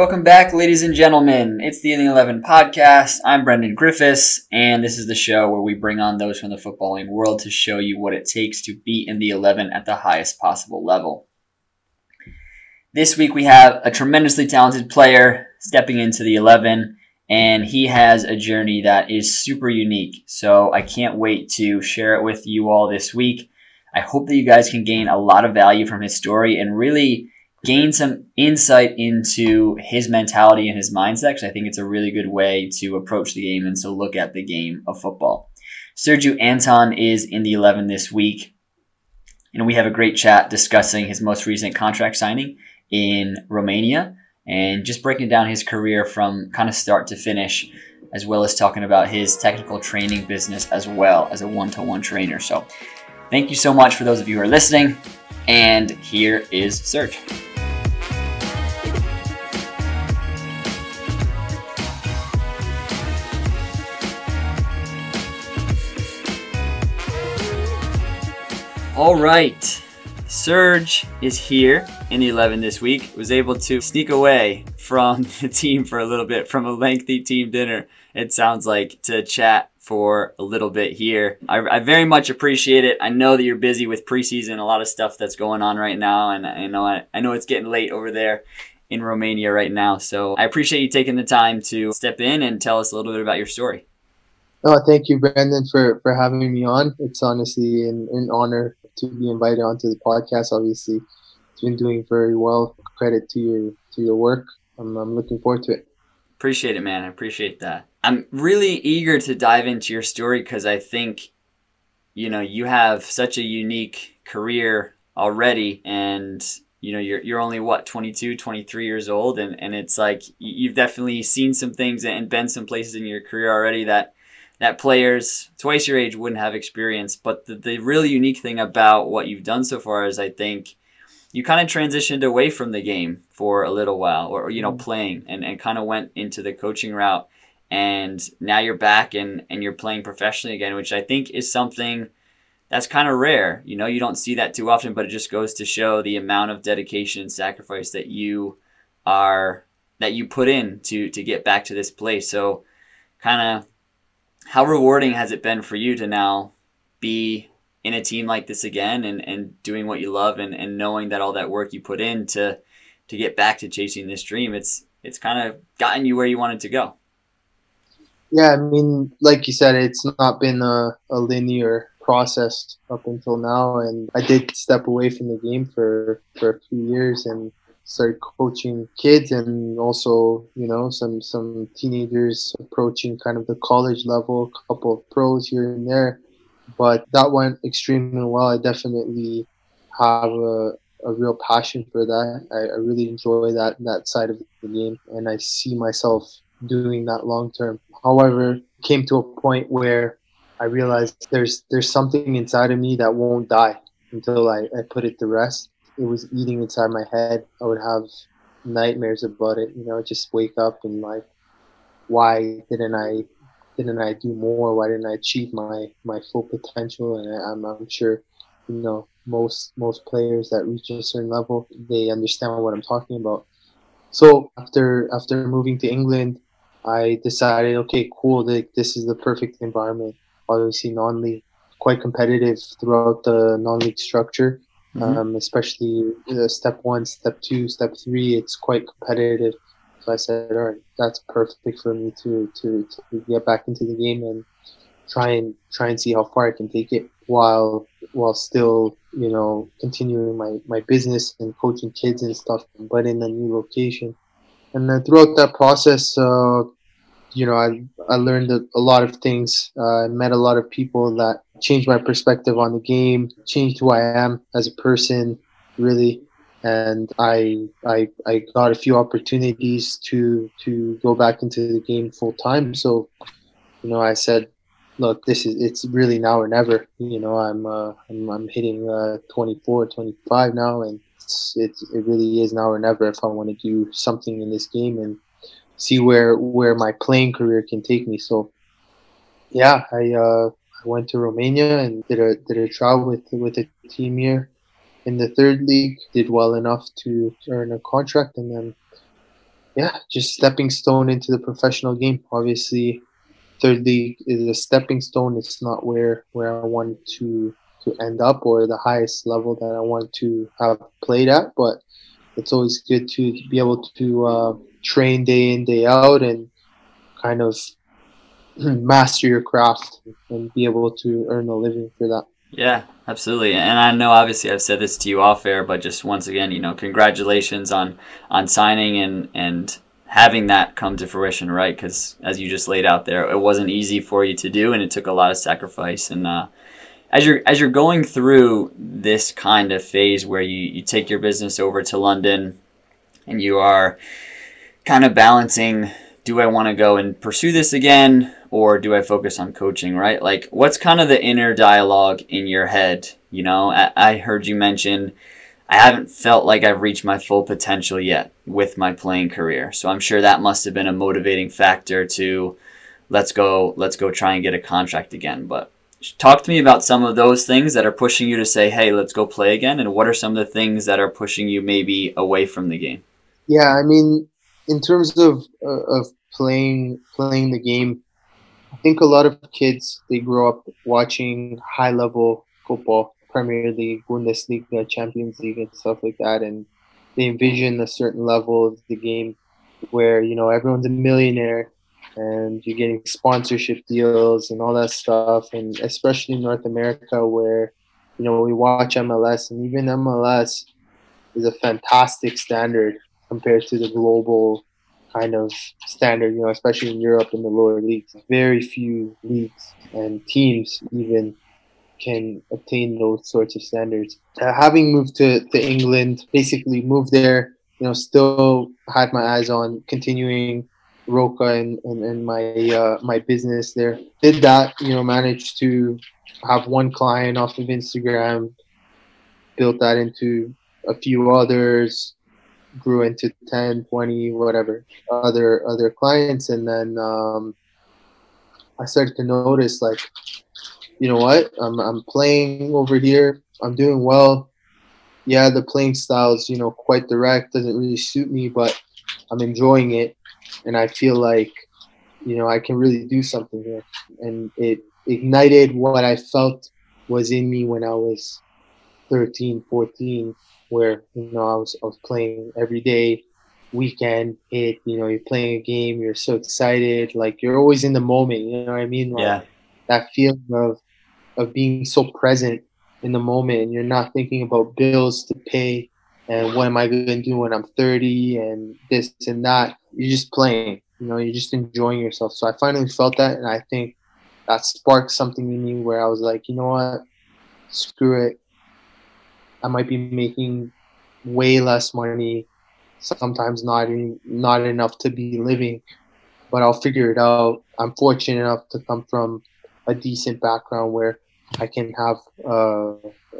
Welcome back, ladies and gentlemen. It's the In the Eleven podcast. I'm Brendan Griffiths, and this is the show where we bring on those from the footballing world to show you what it takes to be in the 11 at the highest possible level. This week we have a tremendously talented player stepping into the 11, and he has a journey that is super unique. So I can't wait to share it with you all this week. I hope that you guys can gain a lot of value from his story and really gain some insight into his mentality and his mindset because I think it's a really good way to approach the game and to look at the game of football. Sergiu Anton is in the 11 this week, and we have a great chat discussing his most recent contract signing in Romania and just breaking down his career from kind of start to finish, as well as talking about his technical training business as well as a one to one trainer. So, thank you so much for those of you who are listening. And here is Serge. All right. Serge is here in the 11 this week. Was able to sneak away from the team for a little bit, from a lengthy team dinner, it sounds like, to chat for a little bit here. I, I, very much appreciate it. I know that you're busy with preseason, a lot of stuff that's going on right now, and I know I, I know it's getting late over there in Romania right now. So I appreciate you taking the time to step in and tell us a little bit about your story. Oh, thank you, Brandon, for, for having me on. It's honestly an, an honor to be invited onto the podcast. Obviously, it's been doing very well. Credit to your to your work. I'm, I'm looking forward to it. Appreciate it, man. I appreciate that. I'm really eager to dive into your story because I think, you know, you have such a unique career already, and you know you're, you're only what 22 23 years old and, and it's like you've definitely seen some things and been some places in your career already that that players twice your age wouldn't have experience. But the, the really unique thing about what you've done so far is I think you kind of transitioned away from the game for a little while or, you know, mm-hmm. playing and, and kind of went into the coaching route. And now you're back and, and you're playing professionally again, which I think is something that's kind of rare. You know, you don't see that too often, but it just goes to show the amount of dedication and sacrifice that you are that you put in to to get back to this place. So kind of how rewarding has it been for you to now be in a team like this again and, and doing what you love and, and knowing that all that work you put in to to get back to chasing this dream it's it's kind of gotten you where you wanted to go. Yeah i mean like you said it's not been a, a linear process up until now and i did step away from the game for for a few years and started coaching kids and also you know some some teenagers approaching kind of the college level a couple of pros here and there. But that went extremely well. I definitely have a, a real passion for that. I, I really enjoy that that side of the game and i see myself doing that long term. However came to a point where i realized there's there's something inside of me that won't die until I, I put it to rest it was eating inside my head. I would have nightmares about it. You know, just wake up and like, why didn't I didn't I do more? Why didn't I achieve my my full potential? And I, I'm I'm sure, you know, most most players that reach a certain level, they understand what I'm talking about. So after after moving to England, I decided, okay, cool, this is the perfect environment. Obviously, non-league, quite competitive throughout the non-league structure mm-hmm. um, especially uh, step one, step two, step three. It's quite competitive. So I said, all right, that's perfect for me to, to, to get back into the game and try and try and see how far I can take it while while still you know continuing my, my business and coaching kids and stuff, but in a new location. And then throughout that process, uh, you know, I I learned a, a lot of things. Uh, I met a lot of people that changed my perspective on the game, changed who I am as a person, really. And I I I got a few opportunities to to go back into the game full time. So, you know, I said, look, this is it's really now or never. You know, I'm uh, I'm, I'm hitting uh, 24, 25 now, and it's, it's it really is now or never if I want to do something in this game and see where where my playing career can take me. So, yeah, I uh, I went to Romania and did a did a trial with with a team here in the third league. Did well enough to earn a contract, and then yeah, just stepping stone into the professional game. Obviously, third league is a stepping stone. It's not where where I want to to end up or the highest level that I want to have played at, but it's always good to be able to uh, train day in day out and kind of master your craft and be able to earn a living for that. Yeah, absolutely. And I know obviously I've said this to you off air, but just once again, you know, congratulations on on signing and and having that come to fruition, right? Because as you just laid out there, it wasn't easy for you to do, and it took a lot of sacrifice. And uh, as you're as you're going through this kind of phase where you you take your business over to London, and you are kind of balancing do I want to go and pursue this again or do I focus on coaching, right? Like, what's kind of the inner dialogue in your head? You know, I, I heard you mention I haven't felt like I've reached my full potential yet with my playing career. So I'm sure that must have been a motivating factor to let's go, let's go try and get a contract again. But talk to me about some of those things that are pushing you to say, hey, let's go play again. And what are some of the things that are pushing you maybe away from the game? Yeah, I mean, in terms of uh, of playing playing the game, I think a lot of kids they grow up watching high level football, Premier League, Bundesliga, Champions League, and stuff like that, and they envision a certain level of the game where you know everyone's a millionaire and you're getting sponsorship deals and all that stuff, and especially in North America where you know we watch MLS and even MLS is a fantastic standard compared to the global kind of standard, you know, especially in Europe in the lower leagues. Very few leagues and teams even can attain those sorts of standards. Uh, having moved to, to England, basically moved there, you know, still had my eyes on continuing Roca and, and, and my uh, my business there. Did that, you know, managed to have one client off of Instagram, built that into a few others, grew into 10 20 whatever other other clients. And then um, i started to notice like you know what? I'm, I'm playing over here. I'm doing well. Yeah the playing style is you know quite direct doesn't really suit me but i'm enjoying it. And i feel like you know i can really do something here. And it ignited what i felt was in me when i was 13 14 where you know I was I was playing every day, weekend hit. You know, you're playing a game, you're so excited, like you're always in the moment. You know what I mean? Like, yeah. That feeling of of being so present in the moment, and you're not thinking about bills to pay and what am I going to do when I'm 30 and this and that. You're just playing. You know, you're just enjoying yourself. So I finally felt that, and I think that sparked something in me where I was like, you know what, screw it. I might be making way less money, sometimes not in, not enough to be living, but I'll figure it out. I'm fortunate enough to come from a decent background where I can have, uh,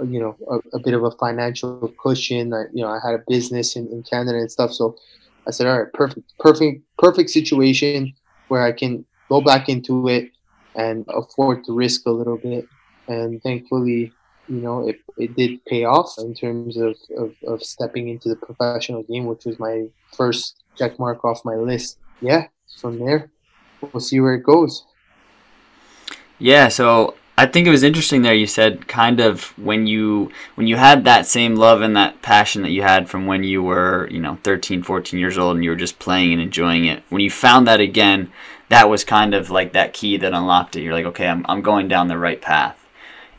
you know, a, a, bit of a financial cushion. I, you know, I had a business in, in Canada and stuff, so I said, all right, perfect, perfect, perfect situation where I can go back into it and afford to risk a little bit. And thankfully, you know, it, it did pay off in terms of, of, of stepping into the professional game, which was my first check mark off my list. Yeah, from there, we'll see where it goes. Yeah, so I think it was interesting there you said kind of when you when you had that same love and that passion that you had from when you were, you know, 13, 14 years old and you were just playing and enjoying it. When you found that again, that was kind of like that key that unlocked it. You're like, okay, I'm I'm going down the right path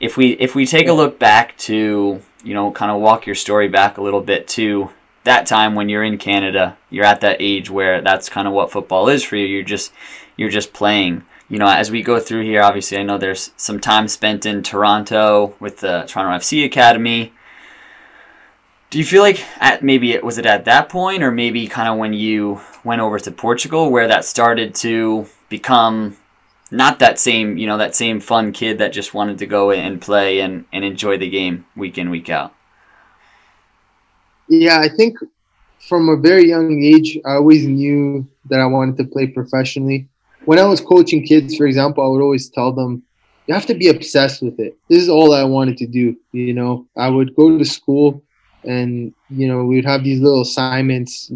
if we if we take a look back to you know kind of walk your story back a little bit to that time when you're in Canada, you're at that age where that's kind of what football is for you. You're just you're just playing. You know, as we go through here, obviously, I know there's some time spent in Toronto with the Toronto FC Academy. Do you feel like at maybe it was it at that point, or maybe kind of when you went over to Portugal, where that started to become not that same you know that same fun kid that just wanted to go and play and, and enjoy the game week in week out. Yeah i think from a very young age i always knew that i wanted to play professionally. When i was coaching kids for example i would always tell them you have to be obsessed with it. This is all i wanted to do you know. I would go to school and you know we would have these little assignments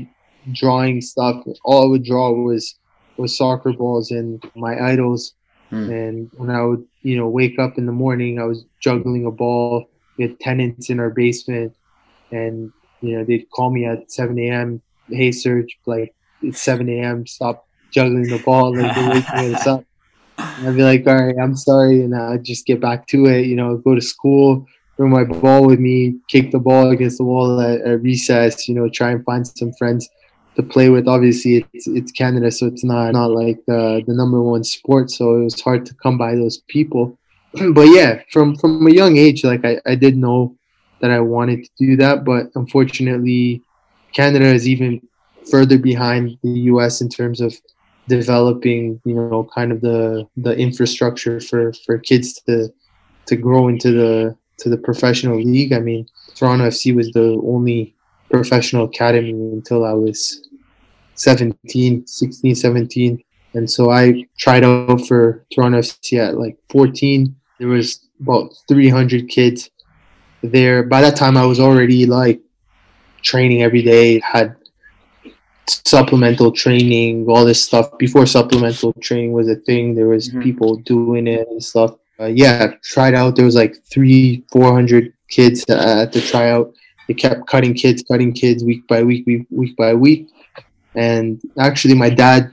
drawing stuff. All I would draw was was soccer balls and my idols. Hmm. And when I would, you know, wake up in the morning, I was juggling a ball. We had tenants in our basement, and you know they'd call me at 7 a.m. Hey, Serge, like it's 7 a.m. Stop juggling the ball. Like they're waking us up. And I'd be like, all right, I'm sorry, and I'd just get back to it. You know, go to school, bring my ball with me, kick the ball against the wall at, at recess. You know, try and find some friends to play with. Obviously, it's it's Canada, so it's not not like the the number one sport. So it was hard to come by those people. but yeah, from from a young age, like I, I did know that I wanted to do that, but unfortunately, Canada is even further behind the U.S. in terms of developing, you know, kind of the the infrastructure for for kids to to grow into the to the professional league. I mean, Toronto FC was the only professional academy until I was 17, 16, 17. And so I tried out for Toronto FC at like 14. There was about 300 kids there. By that time, I was already like training every day, had supplemental training, all this stuff. Before supplemental training was a thing, there was mm-hmm. people doing it and stuff. Uh, yeah, tried out. There was like three, 400 kids at the tryout. They kept cutting kids, cutting kids week by week, week, week by week. And actually, my dad,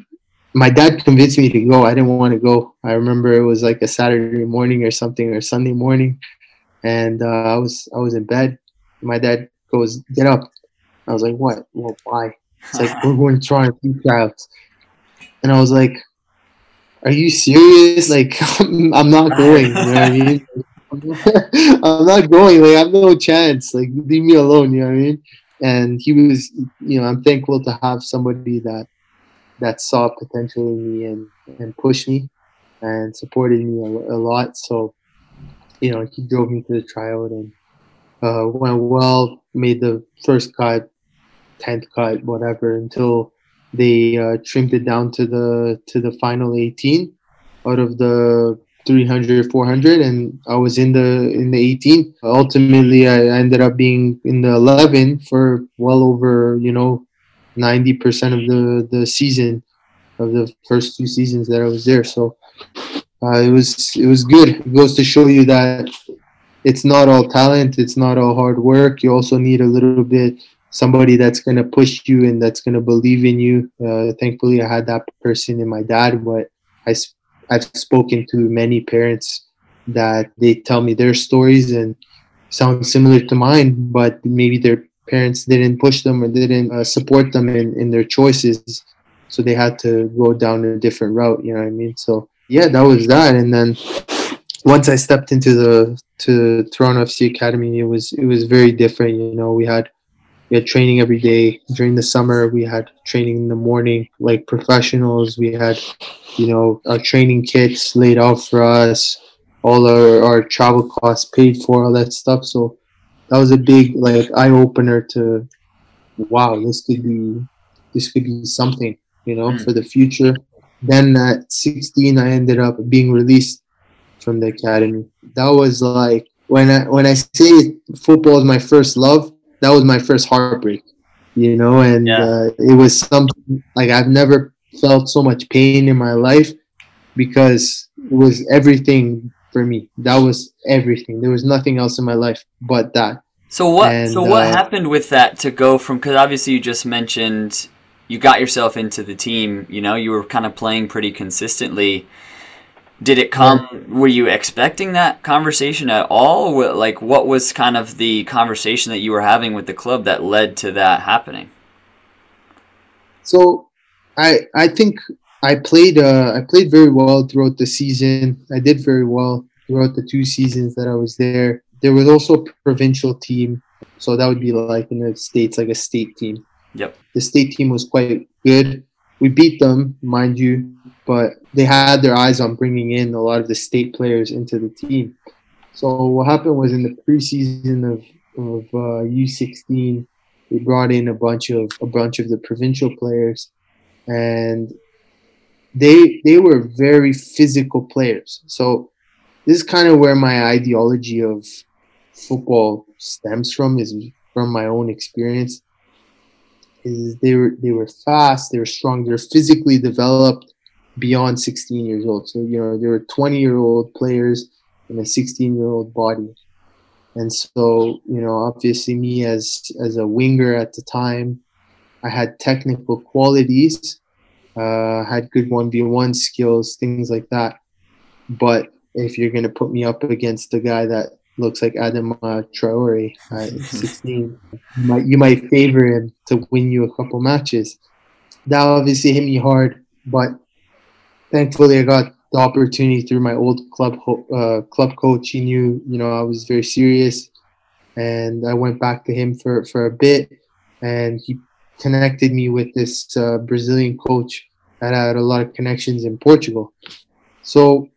my dad convinced me to go. I didn't want to go. I remember it was like a Saturday morning or something or Sunday morning, and uh, I was I was in bed. My dad goes, "Get up." I was like, "What? Well, why?" It's like we're going to try a few tryouts, and I was like, "Are you serious? Like, I'm not going." You know what I mean? I'm not going. Like, I have no chance. Like, leave me alone. You know what I mean? And he was, you know, I'm thankful to have somebody that that saw potential in me and and pushed me and supported me a, a lot. So, you know, he drove me to the tryout and uh, went well. Made the first cut, tenth cut, whatever, until they uh, trimmed it down to the to the final 18 out of the 300 400 and i was in the in the 18 ultimately i ended up being in the 11 for well over you know 90% of the the season of the first two seasons that i was there. So uh, it was it was good. It goes to show you that it's not all talent it's not all hard work. You also need a little bit somebody that's going to push you and that's going to believe in you. Uh, thankfully i had that person in my dad but i I've spoken to many parents that they tell me their stories and sound similar to mine, but maybe their parents didn't push them or didn't uh, support them in, in their choices. So they had to go down a different route, you know what I mean? So yeah, that was that. And then once I stepped into the to Toronto FC Academy, it was it was very different. You know, we had we had training every day during the summer. We had training in the morning, like professionals. We had you know, our training kits laid out for us, all our, our travel costs paid for, all that stuff. So that was a big like eye opener to wow, this could be this could be something, you know, mm. for the future. Then at 16 I ended up being released from the academy. That was like when I when I say football is my first love, that was my first heartbreak. You know, and yeah. uh, it was something like I've never felt so much pain in my life because it was everything for me. That was everything. There was nothing else in my life but that. So what? And, so what uh, happened with that to go from? Because obviously you just mentioned you got yourself into the team. You know, you were kind of playing pretty consistently. Did it come? Were you expecting that conversation at all? Like, what was kind of the conversation that you were having with the club that led to that happening? So I I think I played uh, I played very well throughout the season. I did very well throughout the two seasons that I was there. There was also a provincial team, so that would be like in the states, like a state team. Yep. The state team was quite good. We beat them, mind you, but they had their eyes on bringing in a lot of the state players into the team. So what happened was in the preseason of of uh, U16, they brought in a bunch of a bunch of the provincial players and they they were very physical players. So this is kind of where my ideology of football stems from is from my own experience. Is they were they were fast, they were strong, they're physically developed beyond 16 years old. So you know there were 20 year old players in a 16 year old body, and so you know obviously me as as a winger at the time, I had technical qualities, uh, had good one v one skills, things like that. But if you're gonna put me up against a guy that looks like Adam uh, Traore at 16. You might, you might favor him to win you a couple matches. That obviously hit me hard, but thankfully I got the opportunity through my old club uh, club coach. He knew, you know, I was very serious, and I went back to him for for a bit, and he connected me with this uh, Brazilian coach that had a lot of connections in Portugal. So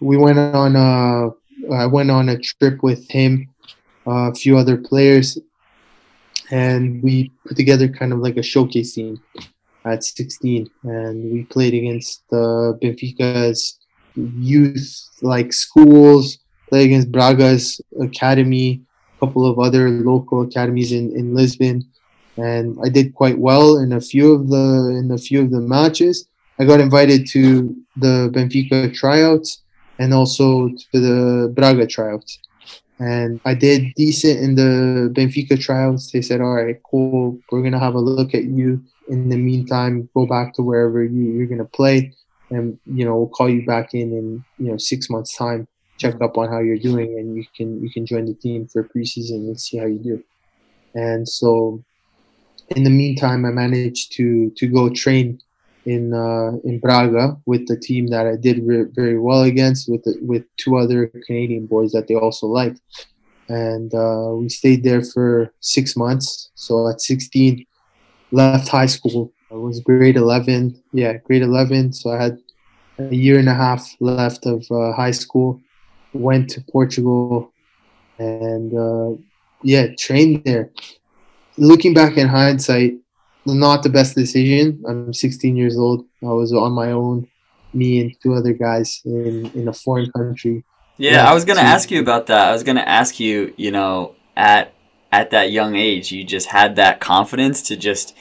we went on a I went on a trip with him, uh, a few other players, and we put together kind of like a showcase team at 16, and we played against uh, Benfica's youth like schools, played against Braga's academy, a couple of other local academies in, in Lisbon, and I did quite well in a few of the in a few of the matches. I got invited to the Benfica tryouts and also to the Braga tryouts. And I did decent in the Benfica tryouts. They said, all right, cool. We're going to have a look at you. In the meantime, go back to wherever you, you're going to play. And, you know, we'll call you back in in, you know, six months time, check up on how you're doing. And you can, you can join the team for preseason and see how you do. And so in the meantime, I managed to, to go train in uh, in Braga with the team that I did re- very well against with the, with two other Canadian boys that they also liked, and uh, we stayed there for six months. So at 16, left high school. I was grade 11. Yeah, grade 11. So I had a year and a half left of uh, high school. Went to Portugal, and uh, yeah, trained there. Looking back in hindsight, not the best decision. I'm 16 years old. I was on my own, me and two other guys in in a foreign country. Yeah, I was gonna ask you about that. I was gonna ask you, you know, at at that young age, you just had that confidence to just,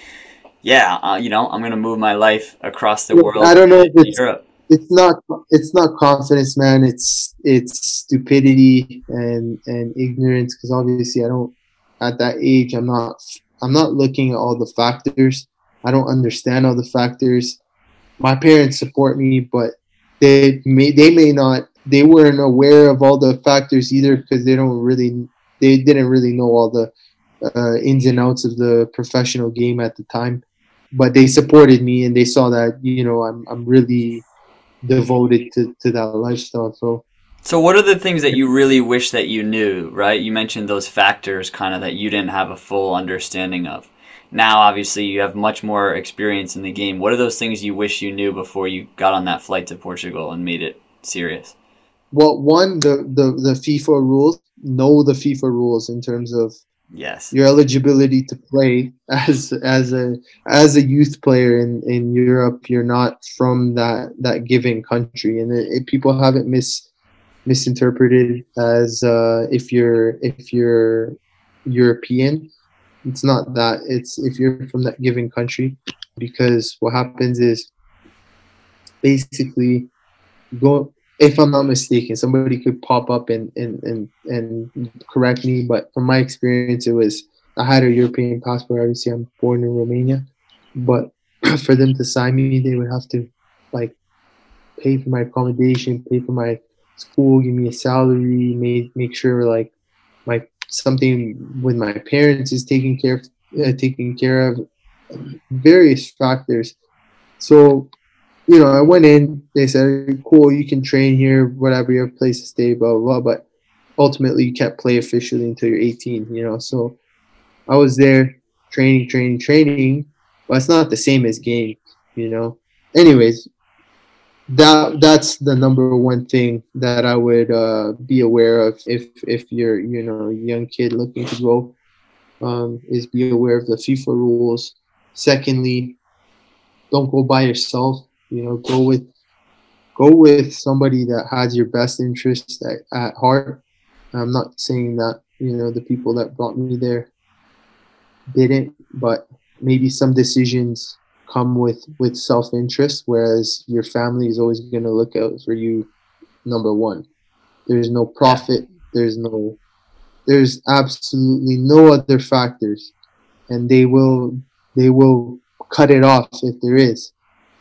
yeah, uh, you know, I'm gonna move my life across the world. I don't know if it's, Europe. It's not. It's not confidence, man. It's it's stupidity and and ignorance. Because obviously, I don't. At that age, I'm not I'm not looking at all the factors. I don't understand all the factors. My parents support me, but they may they may not they weren't aware of all the factors either because they don't really they didn't really know all the uh, ins and outs of the professional game at the time. But they supported me and they saw that you know I'm I'm really devoted to, to that lifestyle. So so, what are the things that you really wish that you knew, right? You mentioned those factors kind of that you didn't have a full understanding of. Now, obviously, you have much more experience in the game. What are those things you wish you knew before you got on that flight to Portugal and made it serious? Well, one, the, the, the FIFA rules, know the FIFA rules in terms of yes your eligibility to play as as a as a youth player in in Europe. You're not from that that given country, and it, it, people haven't miss misinterpreted as uh, if you're if you're European. It's not that. It's if you're from that given country, because what happens is basically go. If I'm not mistaken, somebody could pop up and and and, and correct me, but from my experience, it was I had a European passport. Obviously, I'm born in Romania, but for them to sign me, they would have to like pay for my accommodation, pay for my school, give me a salary, make make sure like my something with my parents is taken care of, uh, taken care of, various factors. So, you know, I went in. They said, "Cool, you can train here, whatever your place to stay, blah blah." blah. But ultimately, you can't play officially until you're 18. You know, so I was there training, training, training, but it's not the same as game. You know. Anyways, that that's the number one thing that I would uh, be aware of if if you're you know a young kid looking to go um, is be aware of the FIFA rules. Secondly, don't go by yourself. You know, go with go with somebody that has your best interests at, at heart. I'm not saying that you know the people that brought me there didn't, but maybe some decisions come with with self interest, whereas your family is always going to look out for you. Number one, there's no profit. There's no. There's absolutely no other factors, and they will they will cut it off if there is.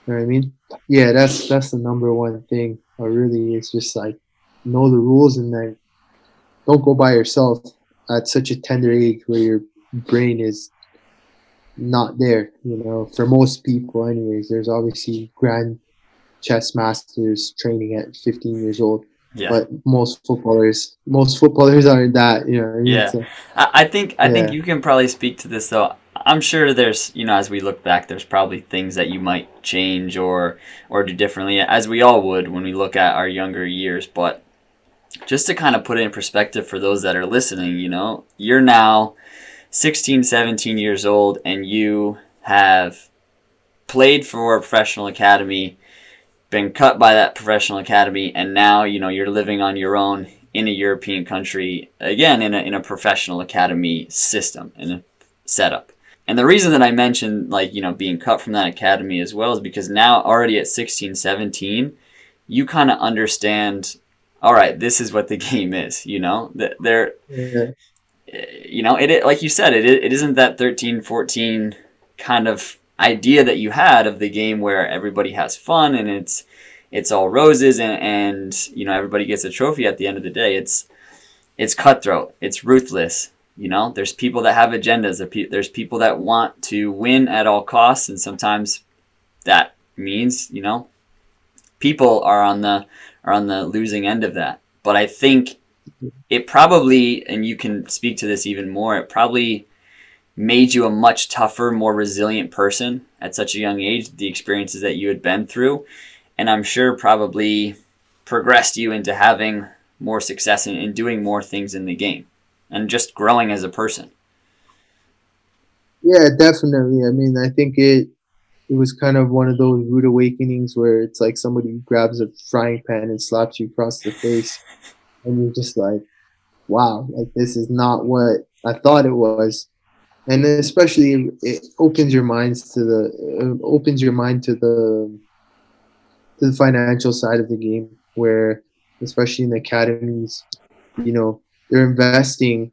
You know what I mean? Yeah, that's that's the number one thing. Or really, it's just like know the rules and then don't go by yourself at such a tender age where your brain is not there. You know, for most people, anyways. There's obviously grand chess masters training at 15 years old. Yeah. But most footballers, most footballers aren't that. You know. I? Yeah. So, I, I think I yeah. think you can probably speak to this though. I'm sure there's you know as we look back, there's probably things that you might change or or do differently, as we all would when we look at our younger years. But just to kind of put it in perspective for those that are listening, you know, you're now 16, 17 years old and you have played for a professional academy, been cut by that professional academy, and now, you know, you're living on your own in a European country, again, in a, in a professional academy system, in a setup. And the reason that I mentioned, like, you know, being cut from that academy as well is because now, already at 16, 17, you kind of understand all right, this is what the game is. You know, they're, yeah. You know, it, like you said, it, it isn't that 13, 14 kind of idea that you had of the game where everybody has fun and it's, it's all roses and, and, you know, everybody gets a trophy at the end of the day. It's, it's cutthroat. It's ruthless. You know, there's people that have agendas. There's people that want to win at all costs. And sometimes that means, you know, people are on the are on the losing end of that. But I think it probably, and you can speak to this even more, it probably made you a much tougher, more resilient person at such a young age, the experiences that you had been through. And I'm sure probably progressed you into having more success in, in doing more things in the game and just growing as a person. Yeah, definitely. I mean, I think it it was kind of one of those rude awakenings where it's like somebody grabs a frying pan and slaps you across the face, and you're just like, wow, like this is not what I thought it was. And especially it opens your minds to the uh, opens your mind to the to the financial side of the game where especially in the academies, you know, they're investing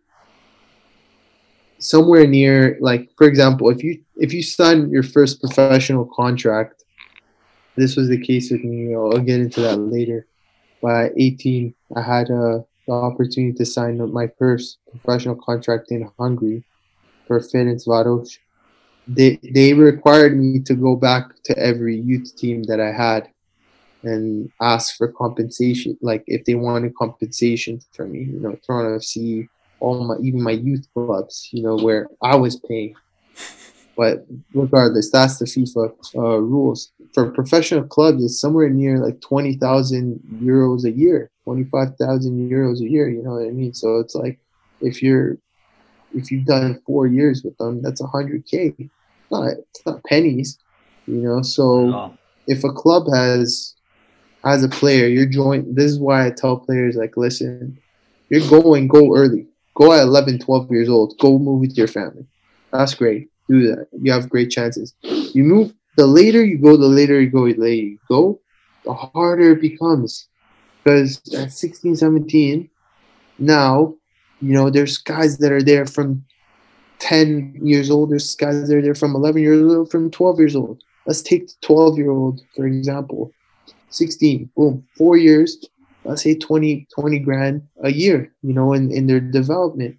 somewhere near like for example if you if you sign your first professional contract this was the case with me i'll get into that later by 18 i had uh, the opportunity to sign my first professional contract in hungary for Ferencváros. They they required me to go back to every youth team that I had and ask for compensation, like if they wanted compensation for me. You know, Toronto FC, all my even my youth clubs, you know, where I was paying. But regardless, that's the FIFA uh, rules. For professional clubs, it's somewhere near like twenty thousand euros a year, twenty five thousand euros a year. You know what I mean? So it's like if you're if you've done four years with them, that's a hundred k. Not it's not pennies, you know. So if a club has as a player, you're joint. This is why I tell players like, listen, you're going go early Go at 11, 12 years old. Go move with your family. That's great. Do that. You have great chances. You move, the later you go, the later you go, the later you go, the harder it becomes. Because at 16, 17, now, you know, there's guys that are there from 10 years old. There's guys that are there from 11 years old, from 12 years old. Let's take the 12 year old, for example. 16, boom, four years, let's say 20, 20 grand a year, you know, in, in their development.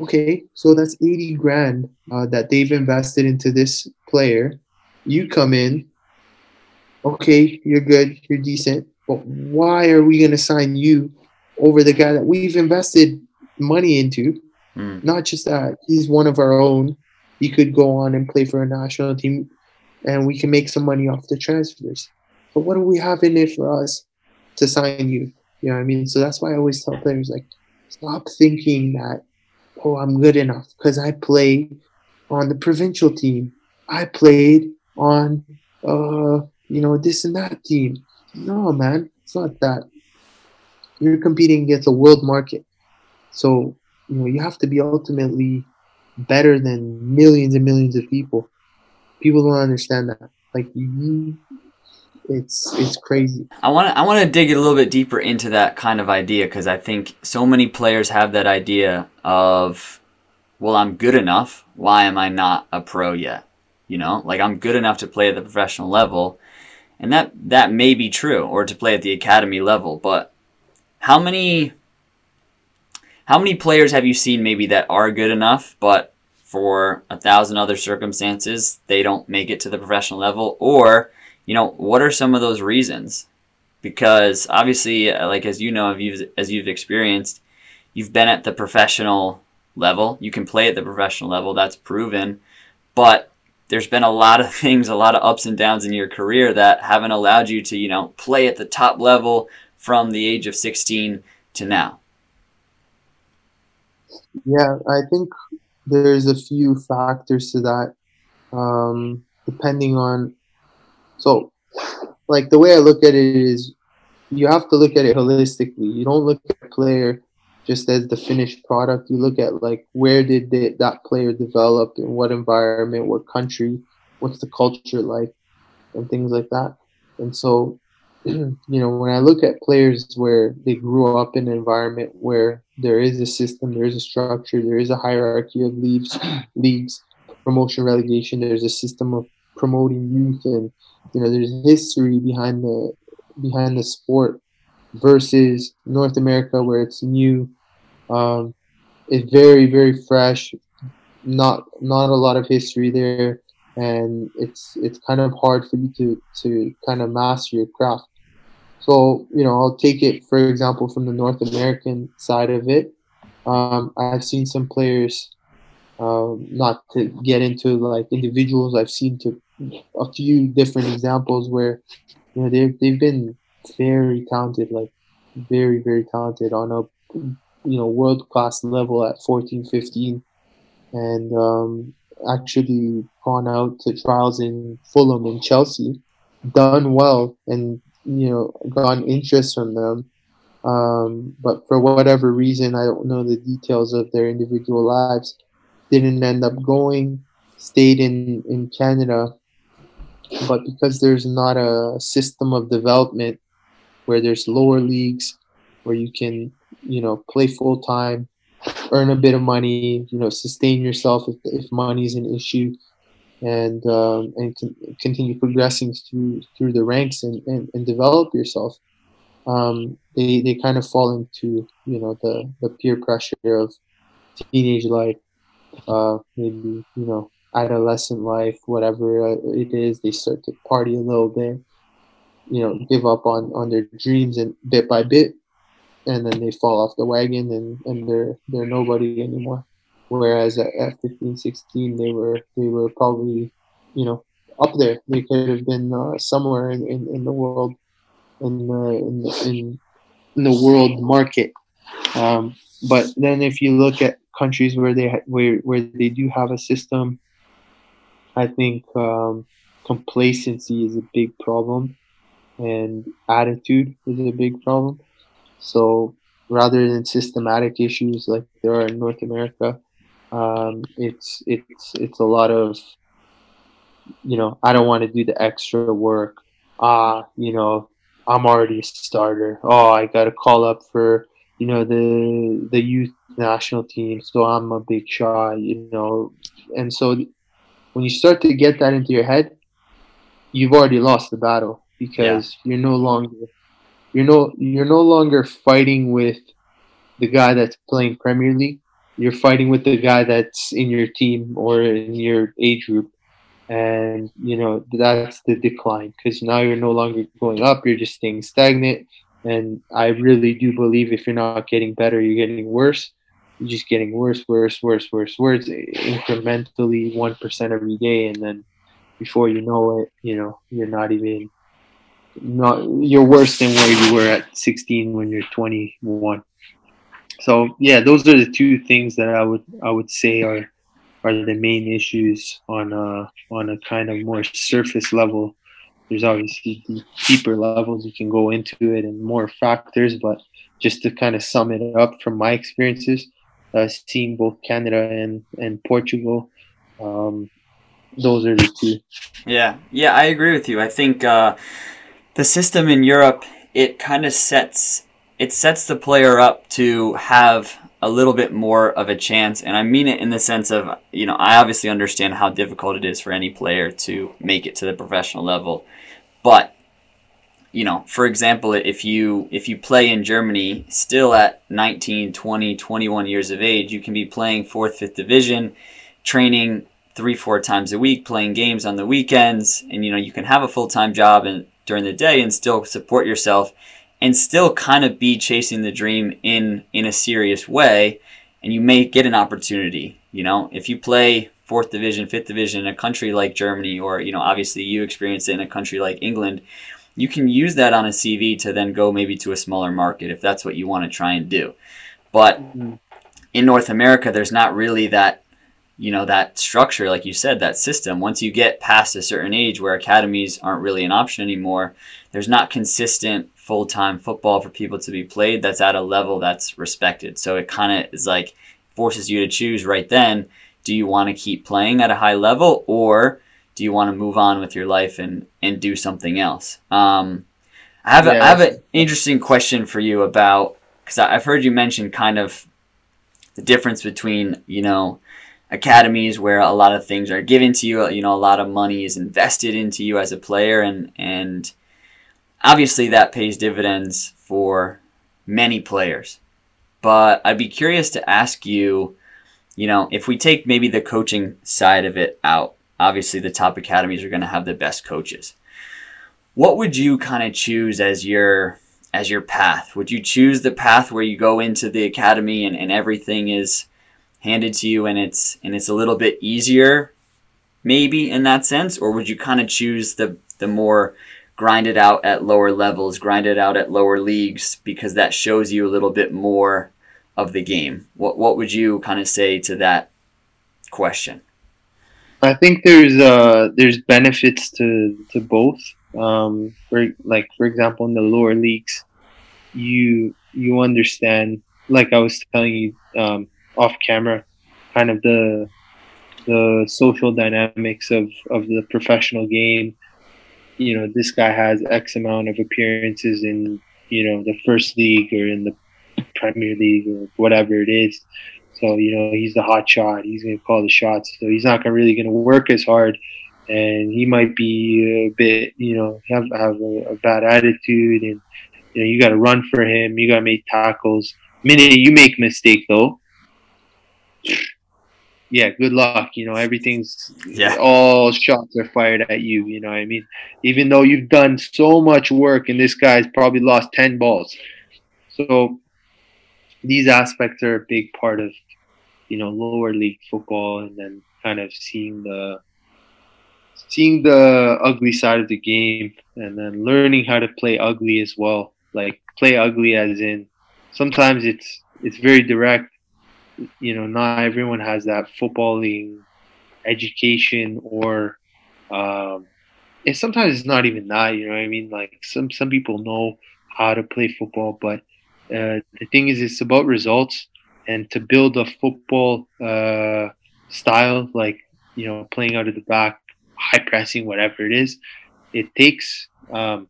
Okay, so that's 80 grand uh, that they've invested into this player. You come in, okay, you're good, you're decent, but why are we going to sign you over the guy that we've invested money into? Mm. Not just that, he's one of our own. He could go on and play for a national team and we can make some money off the transfers. But what do we have in it for us? to sign you. You know what I mean? So that's why I always tell players like, stop thinking that, oh, I'm good enough because I play on the provincial team. I played on, uh, you know, this and that team. No, man, it's not that. You're competing against a world market, so you know you have to be ultimately better than millions and millions of people. People don't understand that. Like you, it's it's crazy. I want to I want to dig a little bit deeper into that kind of idea because I think so many players have that idea of, well, I'm good enough. Why am I not a pro yet? You know, like I'm good enough to play at the professional level, and that that may be true, or to play at the academy level. But how many how many players have you seen maybe that are good enough, but for a thousand other circumstances they don't make it to the professional level, or you know, what are some of those reasons? Because obviously, uh, like as you know, as you've experienced, you've been at the professional level. You can play at the professional level. That's proven. But there's been a lot of things, a lot of ups and downs in your career that haven't allowed you to, you know, play at the top level from the age of 16 to now. Yeah, I think there's a few factors to that, um, depending on so, like the way I look at it is, you have to look at it holistically. You don't look at a player just as the finished product. You look at like where did that player develop, in what environment, what country, what's the culture like, and things like that. And so, you know, when I look at players where they grew up in an environment where there is a system, there is a structure, there is a hierarchy of leagues, leagues, promotion, relegation. There's a system of promoting youth and you know there's history behind the behind the sport versus North America where it's new. Um, it's very very fresh. Not not a lot of history there. And it's it's kind of hard for you to to kind of master your craft. So you know I'll take it for example from the North American side of it. Um, I've seen some players um, not to get into like individuals. I've seen to a few different examples where you know they've they've been very talented, like very very talented on a you know world class level at 14, 15, and um, actually gone out to trials in Fulham and Chelsea, done well, and you know gotten interest from them. Um, but for whatever reason, I don't know the details of their individual lives, didn't end up going. Stayed in in Canada but because there's not a system of development where there's lower leagues where you can you know play full time earn a bit of money you know sustain yourself if, if money is an issue and um, and con- continue progressing through through the ranks and, and, and develop yourself um, they, they kind of fall into you know the, the peer pressure of teenage life uh, maybe you know adolescent life, whatever it is, they start to party a little bit, you know, give up on, on their dreams and bit by bit, and then they fall off the wagon and, and they're they're nobody anymore. Whereas at, at 15, 16, they were they were probably, you know, up there. They could have been uh, somewhere in, in, in the world, in the in the, in, in the world market. Um, but then if you look at countries where they ha- where where they do have a system I think um, complacency is a big problem, and attitude is a big problem. So rather than systematic issues like there are in North America, um, it's it's it's a lot of you know I don't want to do the extra work. Ah, you know I'm already a starter. Oh, I got to call up for you know the the youth national team, so I'm a big shot. You know, and so when you start to get that into your head, you've already lost the battle because yeah. you're no longer you're no you're no longer fighting with the guy that's playing Premier League. You're fighting with the guy that's in your team or in your age group, and you know that's the decline because now you're no longer going up. You're just staying stagnant. And I really do believe if you're not getting better, you're getting worse just getting worse, worse, worse, worse, worse, eh, incrementally one percent every day, and then before you know it, you know you're not even not you're worse than where you were at 16 when you're 21. So yeah, those are the two things that I would I would say are are the main issues on a on a kind of more surface level. There's obviously deeper levels you can go into it and more factors, but just to kind of sum it up from my experiences, uh, seeing both Canada and and Portugal. Um, those are the two. Yeah, yeah, I agree with you. I think uh, the system in Europe it kind of sets it sets the player up to have a little bit more of a chance and i mean it in the sense of you know i obviously understand how difficult it is for any player to make it to the professional level but you know for example if you if you play in germany still at 19 20 21 years of age you can be playing fourth fifth division training three four times a week playing games on the weekends and you know you can have a full-time job and during the day and still support yourself and still kind of be chasing the dream in in a serious way and you may get an opportunity you know. If you play fourth division fifth division in a country like germany or you know obviously you experience it in a country like england you can use that on a cv to then go maybe to a smaller market if that's what you want to try and do but mm-hmm. in north america there's not really that you know that structure like you said that system once you get past a certain age where academies aren't really an option anymore there's not consistent full time football for people to be played that's at a level that's respected. So it kind of is like forces you to choose right then do you want to keep playing at a high level or do you want to move on with your life and, and do something else? Um, I have, yeah. a, I have an interesting question for you about because I've heard you mention kind of the difference between, you know, academies where a lot of things are given to you, you know, a lot of money is invested into you as a player and, and obviously that pays dividends for many players. But I'd be curious to ask you, you know, if we take maybe the coaching side of it out, obviously the top academies are going to have the best coaches. What would you kind of choose as your as your path? Would you choose the path where you go into the academy and, and everything is handed to you and it's and it's a little bit easier maybe in that sense or would you kind of choose the the more grind it out at lower levels, grind it out at lower leagues because that shows you a little bit more of the game. What what would you kind of say to that question? I think there's uh there's benefits to to both. Um, for like for example, in the lower leagues, you you understand like I was telling you um, off camera, kind of the the social dynamics of of the professional game you know this guy has X amount of appearances in you know the first league or in the Premier League or whatever it is. So you know he's the hot shot. He's going to call the shots. So he's not gonna, really going to work as hard, and he might be a bit you know have have a, a bad attitude, and you know you got to run for him. You got to make tackles. Minute you make mistake though, yeah, good luck. You know, everything's yeah. All shots are fired at you. You know what I mean? Even though you've done so much work, and this guy's probably lost ten balls. So these aspects are a big part of you know lower league football, and then kind of seeing the seeing the ugly side of the game, and then learning how to play ugly as well. Like play ugly as in sometimes it's it's very direct you know, not everyone has that footballing education or um, and sometimes it's not even that, you know what I mean? Like some some people know how to play football, but uh, the thing is, it's about results and to build a football uh, style, like you know, playing out of the back, high pressing, whatever it is. It takes um,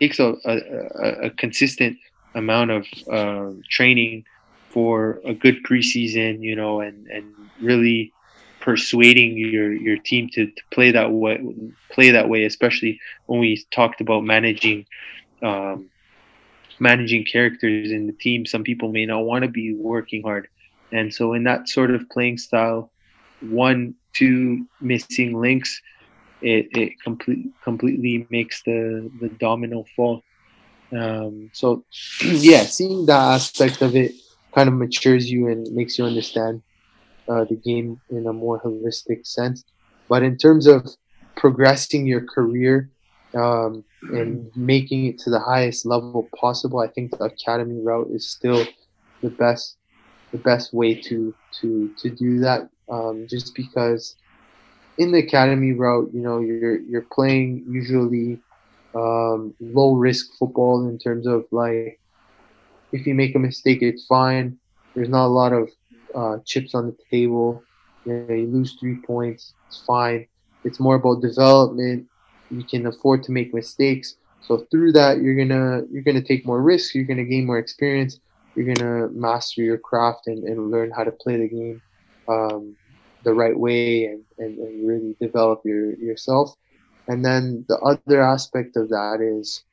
takes a, a, a consistent amount of uh, training for a good preseason, you know, and, and really persuading your, your team to, to play that way, play that way, especially when we talked about managing, um, managing characters in the team. Some people may not want to be working hard. And so in that sort of playing style, one, two missing links, it, it complete, completely makes the, the domino fall. Um, so yeah, seeing that aspect of it kind of matures you and makes you understand uh, the game in a more holistic sense. But in terms of progressing your career um, and making it to the highest level possible, I think the academy route is still the best the best way to to to do that. Um, just because in the academy route, you know, you're you're playing usually um, low risk football in terms of like if you make a mistake, it's fine. There's not a lot of uh, chips on the table. You, know, you lose three points, it's fine. It's more about development. You can afford to make mistakes. So through that, you're gonna you're gonna take more risks. You're gonna gain more experience. You're gonna master your craft and, and learn how to play the game um, the right way and, and, and really develop your yourself. And then the other aspect of that is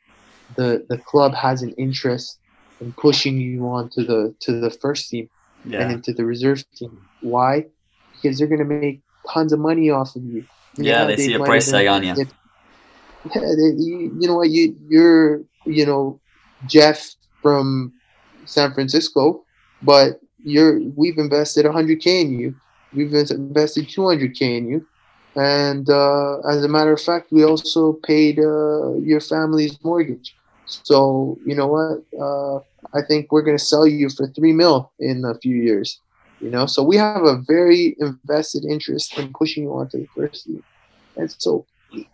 the the club has an interest in pushing you on to the to the first team Yeah. and into the reserve team. Why? Because they're gonna make tons of money off of you. Yeah, they see a price tag on you. Yeah, they, you, you know what? You you're you know Jeff from San Francisco, but you're we've invested 100k in you. We've invested 200k in you, and uh, as a matter of fact, we also paid uh, your family's mortgage. So you know what? Uh, I think we're gonna sell you for three mil in a few years. You know, so we have a very invested interest in pushing you onto the first league, and so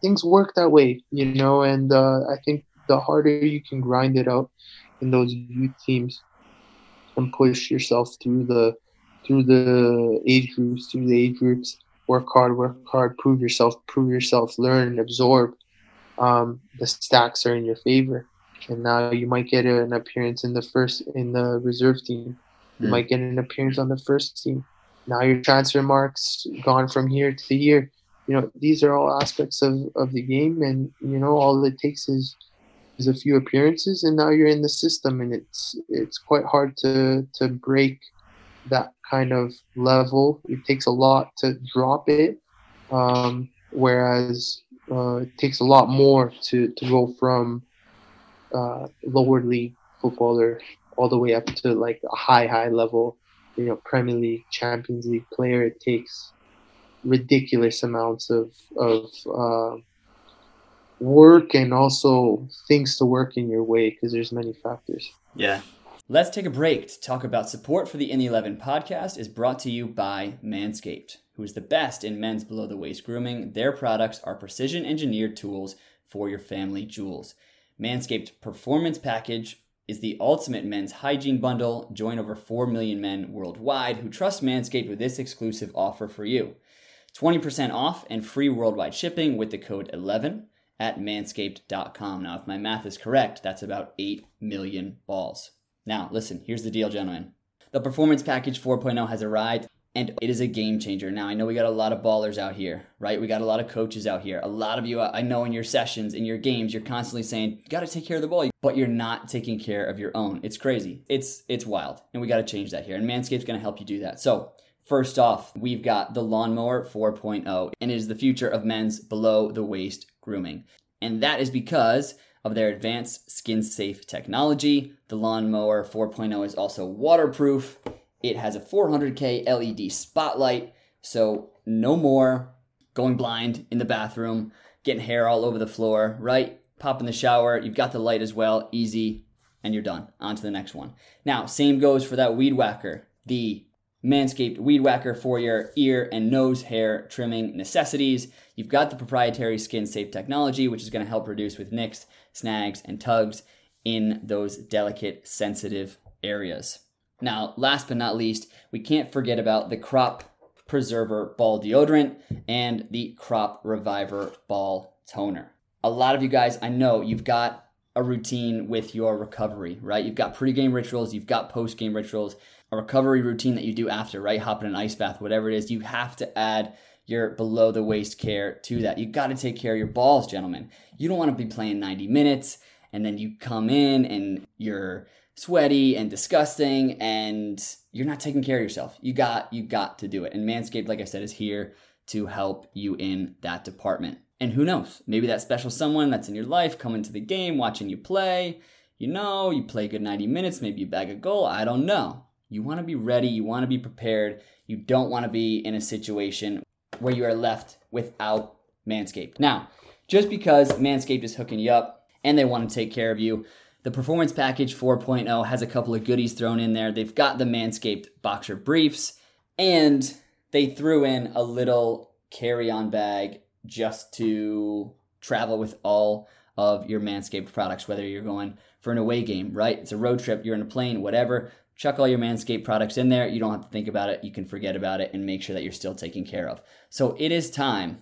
things work that way. You know, and uh, I think the harder you can grind it out in those youth teams and push yourself through the through the age groups, through the age groups, work hard, work hard, prove yourself, prove yourself, learn, absorb. Um, the stacks are in your favor, and now you might get an appearance in the first in the reserve team. You Hmm. might get an appearance on the first team. Now your transfer marks gone from here to here. You know these are all aspects of, of the game, and you know all it takes is is a few appearances, and now you're in the system, and it's it's quite hard to to break that kind of level. It takes a lot to drop it, um, whereas uh, it takes a lot more to, to go from uh, lower league footballer all the way up to like a high high level, you know, Premier League, Champions League player. It takes ridiculous amounts of of uh, work and also things to work in your way because there's many factors. Yeah. Let's take a break to talk about support for the In the 11 podcast is brought to you by Manscaped, who is the best in men's below the waist grooming. Their products are precision engineered tools for your family jewels. Manscaped Performance Package is the ultimate men's hygiene bundle. Join over 4 million men worldwide who trust Manscaped with this exclusive offer for you. 20% off and free worldwide shipping with the code 11 at manscaped.com. Now, if my math is correct, that's about 8 million balls. Now, listen, here's the deal, gentlemen. The Performance Package 4.0 has arrived and it is a game changer. Now, I know we got a lot of ballers out here, right? We got a lot of coaches out here. A lot of you, I know in your sessions, in your games, you're constantly saying, you got to take care of the ball, but you're not taking care of your own. It's crazy. It's it's wild. And we got to change that here. And Manscaped's going to help you do that. So, First off, we've got the Lawnmower 4.0, and it is the future of men's below the waist grooming. And that is because of their advanced skin safe technology. The Lawnmower 4.0 is also waterproof. It has a 400K LED spotlight, so no more going blind in the bathroom, getting hair all over the floor, right? Pop in the shower, you've got the light as well, easy, and you're done. On to the next one. Now, same goes for that weed whacker, the Manscaped Weed Whacker for your ear and nose hair trimming necessities. You've got the proprietary skin safe technology, which is going to help reduce with nicks, snags, and tugs in those delicate, sensitive areas. Now, last but not least, we can't forget about the Crop Preserver Ball Deodorant and the Crop Reviver Ball Toner. A lot of you guys, I know you've got a routine with your recovery, right? You've got pre-game rituals, you've got post-game rituals, a recovery routine that you do after, right? Hop in an ice bath, whatever it is, you have to add your below the waist care to mm-hmm. that. You got to take care of your balls, gentlemen. You don't want to be playing 90 minutes and then you come in and you're sweaty and disgusting and you're not taking care of yourself. You got you got to do it. And Manscaped like I said is here to help you in that department. And who knows? Maybe that special someone that's in your life coming to the game, watching you play. You know, you play a good 90 minutes, maybe you bag a goal. I don't know. You want to be ready, you want to be prepared. You don't want to be in a situation where you are left without Manscaped. Now, just because Manscaped is hooking you up and they want to take care of you, the Performance Package 4.0 has a couple of goodies thrown in there. They've got the Manscaped boxer briefs and they threw in a little carry on bag just to travel with all of your Manscaped products, whether you're going for an away game, right? It's a road trip, you're in a plane, whatever. Chuck all your Manscaped products in there. You don't have to think about it. You can forget about it and make sure that you're still taken care of. So it is time,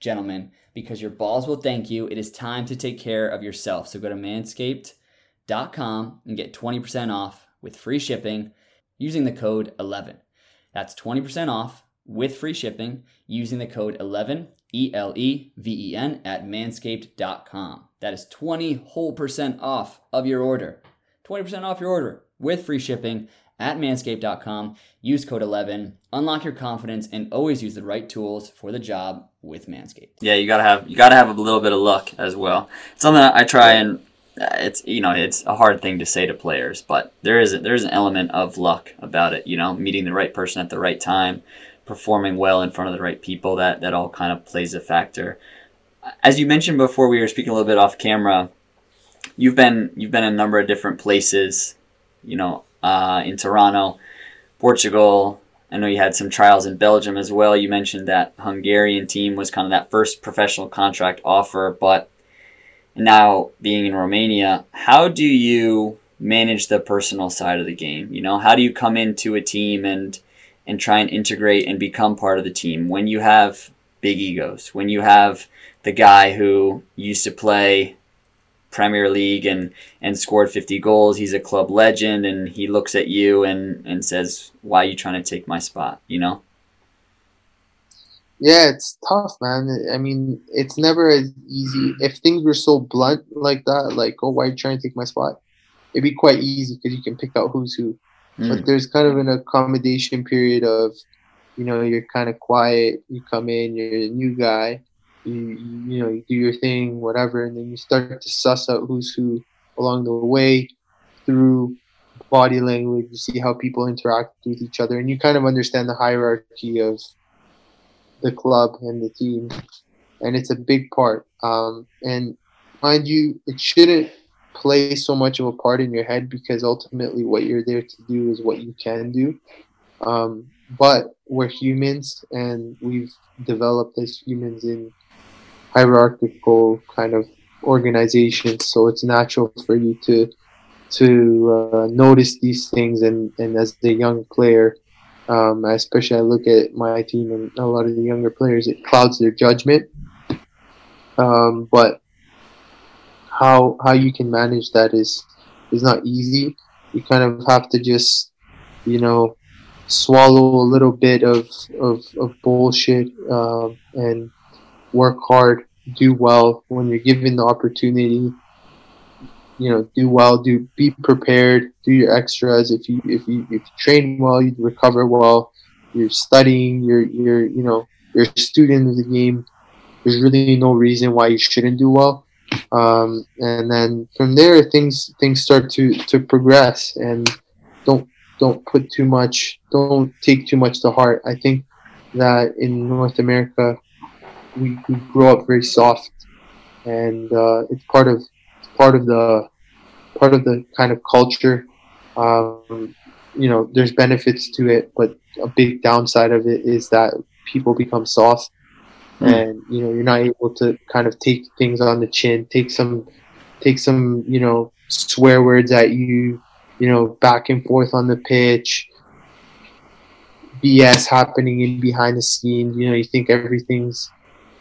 gentlemen, because your balls will thank you. It is time to take care of yourself. So go to manscaped.com and get 20% off with free shipping using the code 11. That's 20% off with free shipping using the code 11 E L E V E N at manscaped.com. That is 20 whole percent off of your order. 20% off your order with free shipping at manscaped.com. Use code 11. Unlock your confidence and always use the right tools for the job with Manscaped. Yeah, you gotta have you gotta have a little bit of luck as well. Something I try and uh, it's you know it's a hard thing to say to players, but there is a, there is an element of luck about it. You know, meeting the right person at the right time, performing well in front of the right people. That that all kind of plays a factor. As you mentioned before, we were speaking a little bit off camera. You've been you've been in a number of different places. You know, uh, in Toronto, Portugal. I know you had some trials in Belgium as well. You mentioned that Hungarian team was kind of that first professional contract offer, but now being in Romania, how do you manage the personal side of the game? You know, how do you come into a team and and try and integrate and become part of the team when you have big egos, when you have the guy who used to play Premier League and and scored 50 goals. He's a club legend, and he looks at you and and says, "Why are you trying to take my spot?" You know. Yeah, it's tough, man. I mean, it's never as easy. If things were so blunt like that, like, "Oh, why are you trying to take my spot?" It'd be quite easy because you can pick out who's who. Mm. But there's kind of an accommodation period of, you know, you're kind of quiet. You come in, you're a new guy you, you know you do your thing whatever and then you start to suss out who's who along the way through body language you see how people interact with each other and you kind of understand the hierarchy of the club and the team and it's a big part. Um, and mind you it shouldn't play so much of a part in your head because ultimately what you're there to do is what you can do. Um, but we're humans and we've developed as humans in hierarchical kind of organizations, so it's natural for you to to uh, notice these things. And, and as a young player, um, especially I look at my team and a lot of the younger players, it clouds their judgment. Um, but how how you can manage that is is not easy. You kind of have to just you know swallow a little bit of of, of bullshit um, and work hard, do well when you're given the opportunity. You know, do well, do be prepared, do your extras. If you if you if you train well, you recover well. You're studying. You're you're you know you're a student of the game. There's really no reason why you shouldn't do well. Um, and then from there, things things start to to progress. And don't don't put too much. Don't take too much to heart. I think that in North America, we, we grow up very soft, and uh, it's part of it's part of the part of the kind of culture. Um, you know, there's benefits to it, but a big downside of it is that people become soft, mm. and you know, you're not able to kind of take things on the chin, take some, take some, you know, swear words at you, you know, back and forth on the pitch. BS happening in behind the scenes. You know, you think everything's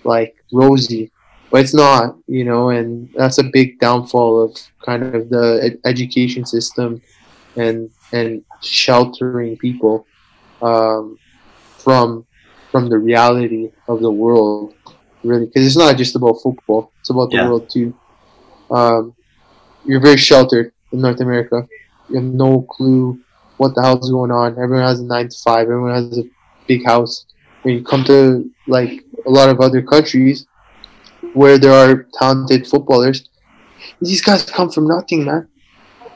like rosy, but it's not, you know, and that's a big downfall of kind of the ed- education system and and sheltering people um, from from the reality of the world, really, because it's not just about football; it's about the yeah. world too. Um, you're very sheltered in North America. You have no clue what the hell's going on. Everyone has a nine to five. Everyone has a big house. When you come to like a lot of other countries where there are talented footballers, these guys come from nothing, man.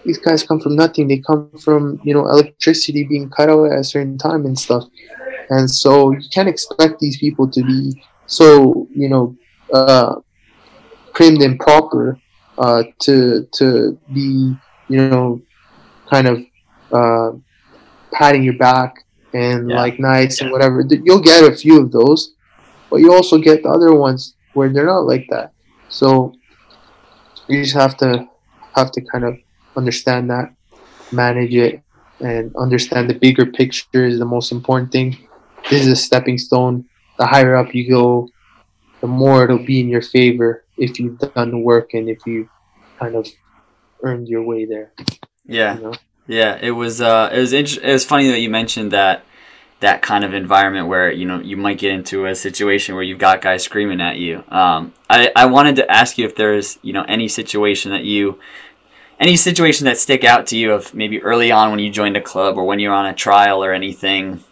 These guys come from nothing. They come from you know electricity being cut out at a certain time and stuff, and so you can't expect these people to be so you know uh, primed and proper uh, to to be you know kind of uh, patting your back and yeah. like nice yeah. and whatever. You'll get a few of those, but you also get the other ones where they're not like that. So you just have to have to kind of understand that, manage it, and understand the bigger picture is the most important thing. This is a stepping stone. The higher up you go, the more it'll be in your favor if you've done the work and if you kind of earned your way there. Yeah. You know? Yeah, it was uh it was int- it was funny that you mentioned that that kind of environment where you know you might get into a situation where you've got guys screaming at you. Um, I I wanted to ask you if there's you know any situation that you any situation that stick out to you of maybe early on when you joined a club or when you're on a trial or anything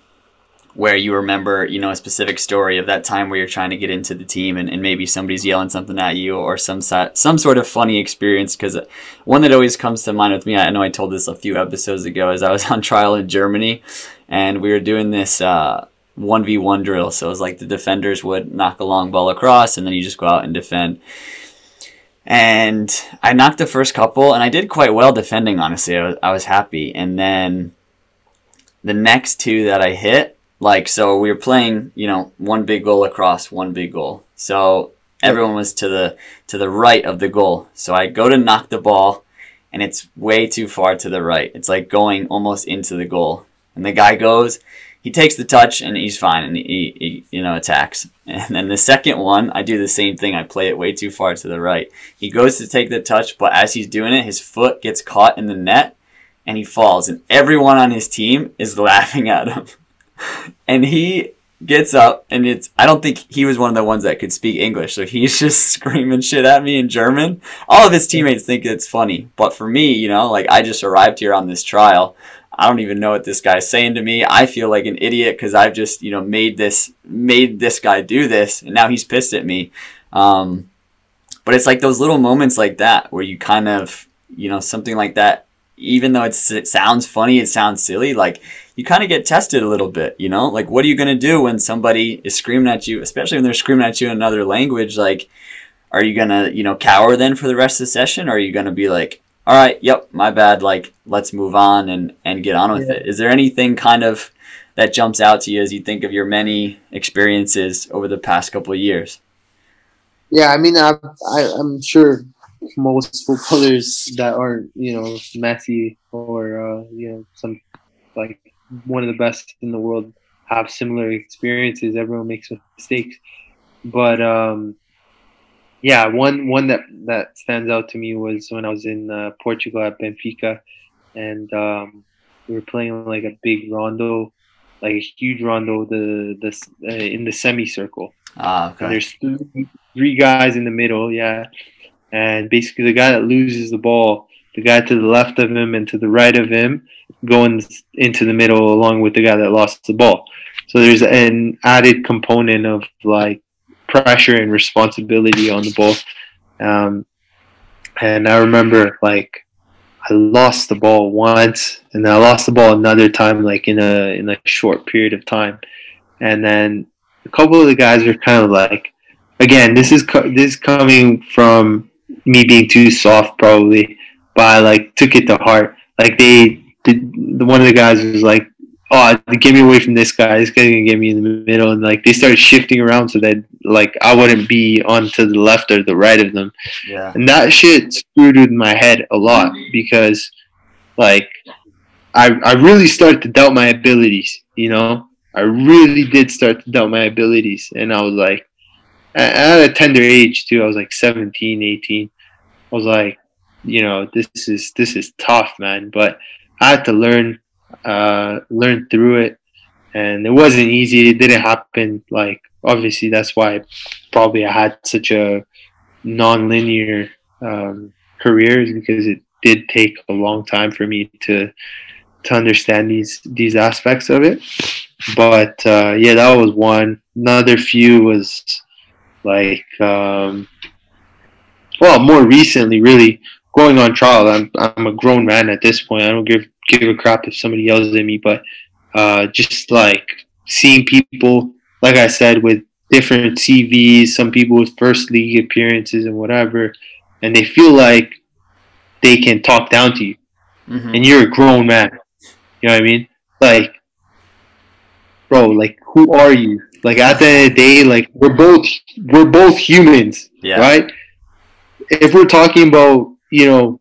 where you remember, you know, a specific story of that time where you're trying to get into the team and, and maybe somebody's yelling something at you or some some sort of funny experience. Because one that always comes to mind with me, I know I told this a few episodes ago, is I was on trial in Germany and we were doing this uh, 1v1 drill. So it was like the defenders would knock a long ball across and then you just go out and defend. And I knocked the first couple and I did quite well defending, honestly. I was, I was happy. And then the next two that I hit, like so we were playing you know one big goal across one big goal. So everyone was to the to the right of the goal. So i go to knock the ball and it's way too far to the right. It's like going almost into the goal. And the guy goes he takes the touch and he's fine and he, he you know attacks. And then the second one i do the same thing. I play it way too far to the right. He goes to take the touch but as he's doing it his foot gets caught in the net and he falls. And everyone on his team is laughing at him and he gets up and it's I don't think he was one of the ones that could speak English, so he's just screaming shit at me in German. All of his teammates think it's funny, but for me, you know, like I just arrived here on this trial. I don't even know what this guy's saying to me. I feel like an idiot because I've just you know made this made this guy do this, and now he's pissed at me. Um, but it's like those little moments like that where you kind of you know something like that, even though it sounds funny, it sounds silly. Like you kind of get tested a little bit, you know? Like, what are you going to do when somebody is screaming at you, especially when they're screaming at you in another language? Like, are you going to, you know, cower then for the rest of the session? Or are you going to be like, all right, yep, my bad, like, let's move on and, and get on with yeah. it? Is there anything kind of that jumps out to you as you think of your many experiences over the past couple of years? Yeah, I mean, I, I, I'm sure most footballers that aren't, you know, Messi or, uh, you know, some like one of the best in the world have similar experiences. Everyone makes mistakes, but um, yeah, one one that that stands out to me was when I was in uh, Portugal at Benfica, and um, we were playing like a big rondo, like a huge rondo, the the uh, in the semicircle. Ah, okay. And there's three, three guys in the middle, yeah, and basically the guy that loses the ball the guy to the left of him and to the right of him going into the middle along with the guy that lost the ball. So there's an added component of like pressure and responsibility on the ball. Um, and I remember like I lost the ball once and I lost the ball another time like in a in a short period of time. And then a couple of the guys were kind of like again this is co- this is coming from me being too soft probably but I like took it to heart. Like they, the, the one of the guys was like, "Oh, get me away from this guy. This guy's gonna get me in the middle." And like they started shifting around so that like I wouldn't be on to the left or the right of them. Yeah. And that shit screwed with my head a lot because like I I really started to doubt my abilities. You know, I really did start to doubt my abilities, and I was like, at a tender age too. I was like 17, 18. I was like, you know this is this is tough man. But i had to learn uh learn through it. And it wasn't easy. It didn't happen. Like obviously that's why probably i had such a non-linear um, career because it did take a long time for me to to understand these these aspects of it. But uh, yeah that was one. Another few was like um, well more recently really going on trial. I'm I'm a grown man at this point. I don't give give a crap if somebody yells at me, but uh, just like seeing people, like I said, with different CVs, some people with first league appearances and whatever, and they feel like they can talk down to you, mm-hmm. and you're a grown man. You know what I mean? Like, bro, like who are you? Like at the end of the day, like we're both we're both humans, yeah. right? If we're talking about you know,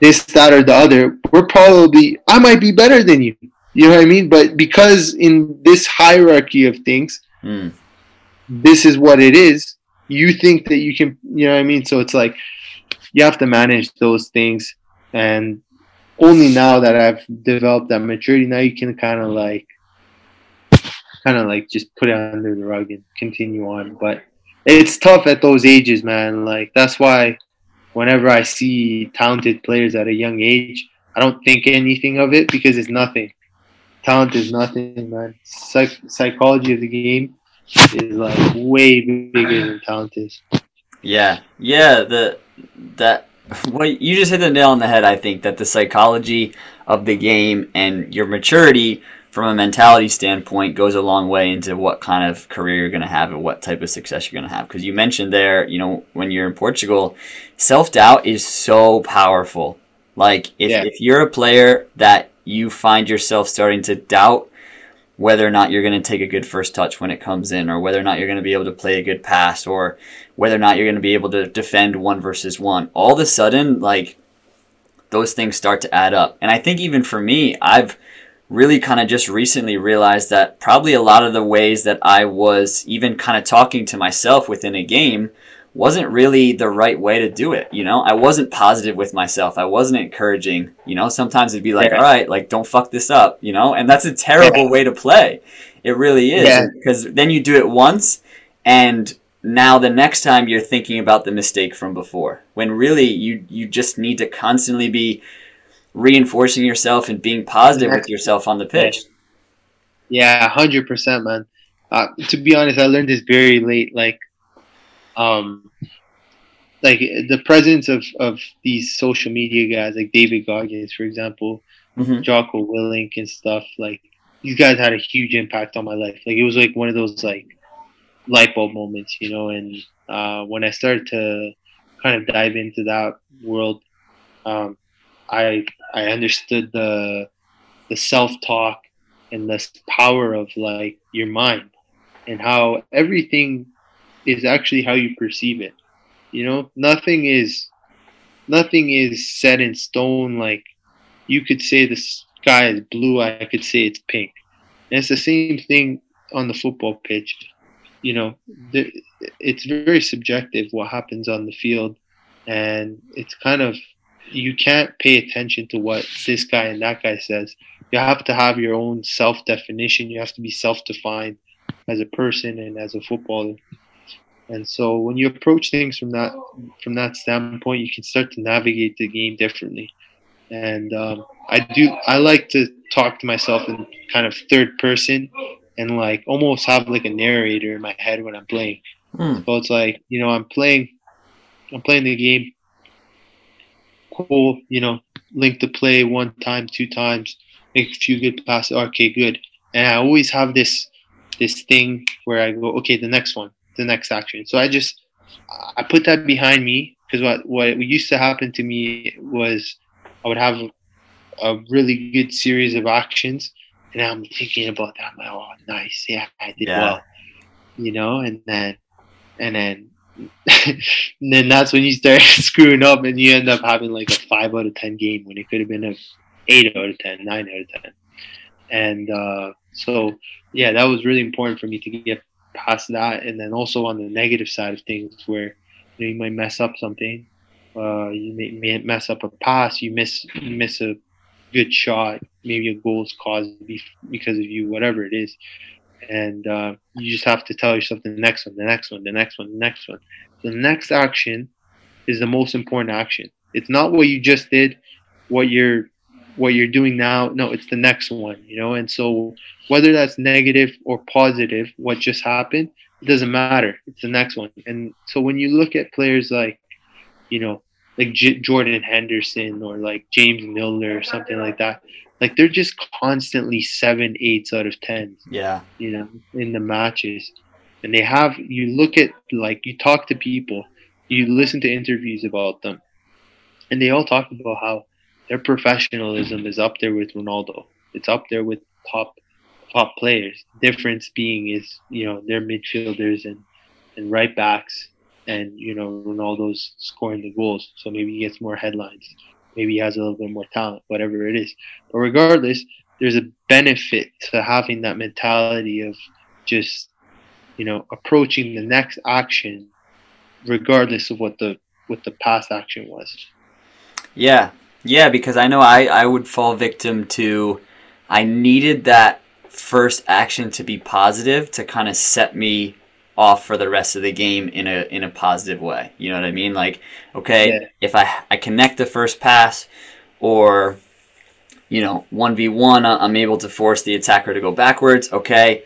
this, that, or the other, we're probably I might be better than you. You know what I mean? But because in this hierarchy of things, Mm. this is what it is. You think that you can, you know what I mean? So it's like you have to manage those things. And only now that I've developed that maturity, now you can kind of like, kind of like just put it under the rug and continue on. But it's tough at those ages, man. Like that's why whenever I see talented players at a young age, I don't think anything of it because it's nothing. Talent is nothing, man. Psych- psychology of the game is like way bigger than talent is. Yeah, yeah. The that well, you just hit the nail on the head. I think that the psychology of the game and your maturity from a mentality standpoint goes a long way into what kind of career you're going to have and what type of success you're going to have. Because you mentioned there, you know, when you're in Portugal, self doubt is so powerful. Like if Yeah. if you're a player that you find yourself starting to doubt whether or not you're going to take a good first touch when it comes in, or whether or not you're going to be able to play a good pass, or whether or not you're going to be able to defend one versus one. All of a sudden, like those things start to add up. And I think even for me, I've really kind of just recently realized that probably a lot of the ways that I was even kind of talking to myself within a game wasn't really the right way to do it. You know, I wasn't positive with myself. I wasn't encouraging. You know, sometimes it'd be like, Yeah. all right, like don't fuck this up. You know, and that's a terrible way to play. It really is Yeah. because then you do it once, and now the next time you're thinking about the mistake from before. When really you you just need to constantly be reinforcing yourself and being positive with yourself on the pitch. Yeah, hundred percent, man. Uh, to be honest, I learned this very late. Like, um, like the presence of of these social media guys, like David Goggins, for example, Mhm. Jocko Willink and stuff. Like, these guys had a huge impact on my life. Like, it was like one of those like light bulb moments, you know. And uh, when I started to kind of dive into that world, um, I I understood the the self talk and the power of like your mind and how everything is actually how you perceive it. You know, nothing is nothing is set in stone. Like you could say the sky is blue, I could say it's pink. And it's the same thing on the football pitch. You know, it's very subjective what happens on the field, and it's kind of you can't pay attention to what this guy and that guy says. You have to have your own self definition. You have to be self defined as a person and as a footballer. And so when you approach things from that from that standpoint, you can start to navigate the game differently. And um, I do I like to talk to myself in kind of third person and like almost have like a narrator in my head when I'm playing. Hmm. So it's like, you know, I'm playing I'm playing the game. Cool, you know, link the play one time, two times, make a few good passes. Okay, good. And I always have this this thing where I go, okay, the next one, the next action. So I just I put that behind me because what what used to happen to me was I would have a really good series of actions, and I'm thinking about that. I'm like, oh, nice, yeah, I did Yeah. well, you know, and then and then then that's when you start screwing up, and you end up having like a five out of ten game when it could have been a eight out of ten, nine out of ten, and uh, so yeah, that was really important for me to get past that, and then also on the negative side of things where you know you might mess up something, uh, you may, may mess up a pass, you miss you miss a good shot, maybe a goal is caused because of you, whatever it is, and uh, you just have to tell yourself the next one, the next one, the next one, the next one. The next action is the most important action. It's not what you just did, what you're what you're doing now. No, it's the next one, you know. And so whether that's negative or positive, what just happened, it doesn't matter. It's the next one. And so when you look at players like, you know, like J- Jordan Henderson or like James Milner or something like that, like they're just constantly seven, eights out of tens Yeah. you know, in the matches. And they have, you look at, like, you talk to people, you listen to interviews about them, and they all talk about how their professionalism is up there with Ronaldo. It's up there with top top players. Difference being is, you know, they're midfielders and, and right backs, and, you know, Ronaldo's scoring the goals, so maybe he gets more headlines. Maybe he has a little bit more talent, whatever it is. But regardless, there's a benefit to having that mentality of just, you know, approaching the next action regardless of what the what the past action was. Yeah. Yeah, because I know I, I would fall victim to I needed that first action to be positive to kind of set me off for the rest of the game in a in a positive way. You know what I mean? Like, okay, yeah. if I I connect the first pass or you know, 1v1 I'm able to force the attacker to go backwards, okay.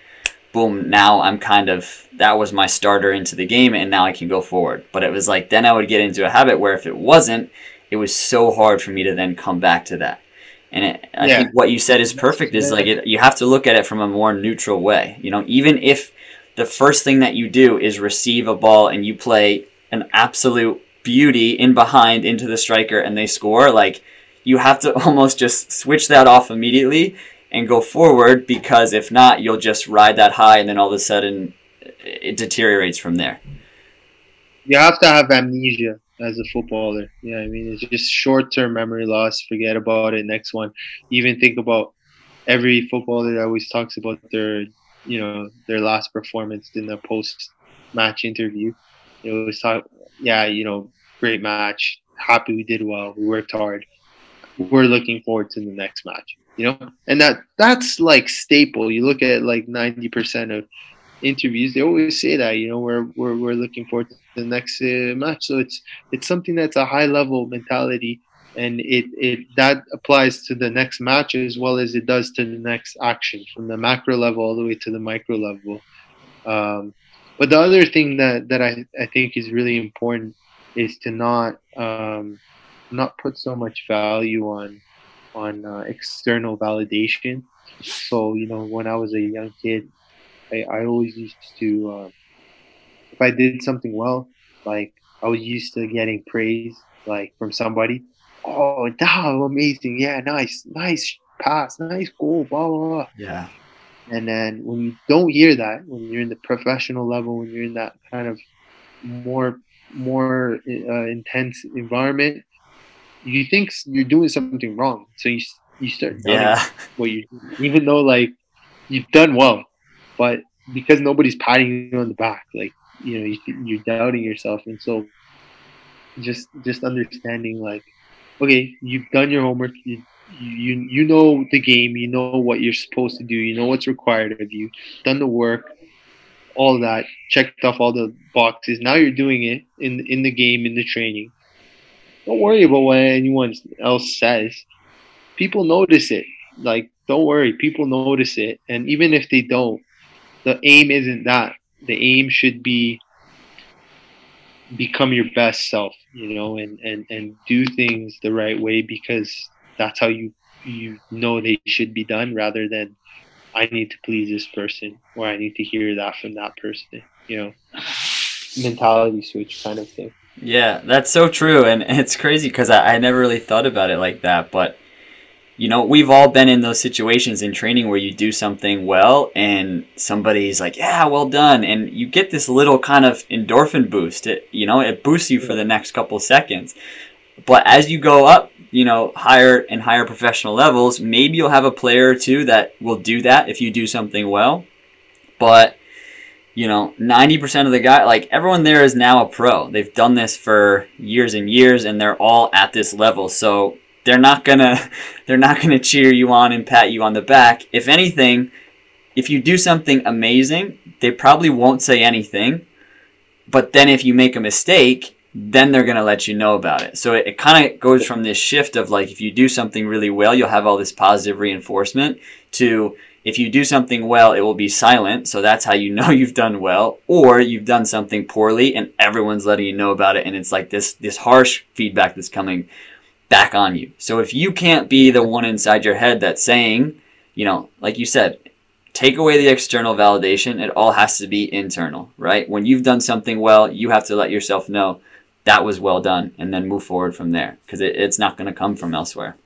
Boom, now I'm kind of that was my starter into the game and now I can go forward. But it was like then I would get into a habit where if it wasn't, it was so hard for me to then come back to that. And it, I yeah. think what you said is perfect. Is like it, you have to look at it from a more neutral way. You know, even if the first thing that you do is receive a ball and you play an absolute beauty in behind into the striker and they score, like you have to almost just switch that off immediately and go forward because if not, you'll just ride that high and then all of a sudden it deteriorates from there. You have to have amnesia as a footballer. Yeah, I mean, it's just short term memory loss. Forget about it. Next one. Even think about every footballer that always talks about their you know their last performance in the post match interview. It was talk, yeah, you know, great match. Happy we did well. We worked hard. We're looking forward to the next match. You know, and that that's like staple. You look at like ninety percent of interviews, they always say that. You know, we're we're, we're looking forward to the next uh, match. So it's it's something that's a high level mentality and it, it that applies to the next match as well as it does to the next action from the macro level all the way to the micro level. Um, but the other thing that, that I, I think is really important is to not um, not put so much value on on uh, external validation. So you know when I was a young kid I, I always used to uh, if I did something well like I was used to getting praise like from somebody oh, wow, amazing. Yeah, nice, nice pass, nice goal, blah, blah, blah. Yeah. And then when you don't hear that, when you're in the professional level, when you're in that kind of more more uh, intense environment, you think you're doing something wrong. So you you start yeah. what you even though like you've done well, but because nobody's patting you on the back, like you know you, you're doubting yourself, and so just just understanding like okay, you've done your homework. You, you you know the game. You know what you're supposed to do. You know what's required of you. Done the work, all that. Checked off all the boxes. Now you're doing it in in the game in the training. Don't worry about what anyone else says. People notice it. Like don't worry, people notice it. And even if they don't, the aim isn't that. The aim should be become your best self you know and and and do things the right way because that's how you you know they should be done rather than i need to please this person or i need to hear that from that person you know? Mentality switch kind of thing. Yeah that's so true and it's crazy because I, I never really thought about it like that but you know, we've all been in those situations in training where you do something well and somebody's like, yeah, well done. And you get this little kind of endorphin boost. It, you know, it boosts you for the next couple seconds. But as you go up, you know, higher and higher professional levels, maybe you'll have a player or two that will do that if you do something well. But, you know, 90% of the guy, like everyone there is now a pro. They've done this for years and years and they're all at this level. So they're not gonna they're not gonna cheer you on and pat you on the back. If anything, if you do something amazing, they probably won't say anything. But then if you make a mistake, then they're gonna let you know about it. So it, it kind of goes from this shift of like if you do something really well, you'll have all this positive reinforcement to if you do something well, it will be silent. So that's how you know you've done well, or you've done something poorly and everyone's letting you know about it. And it's like this, this harsh feedback that's coming back on you. So if you can't be the one inside your head that's saying, you know, like you said, take away the external validation, it all has to be internal, right? When you've done something well, you have to let yourself know that was well done and then move forward from there because it, it's not going to come from elsewhere.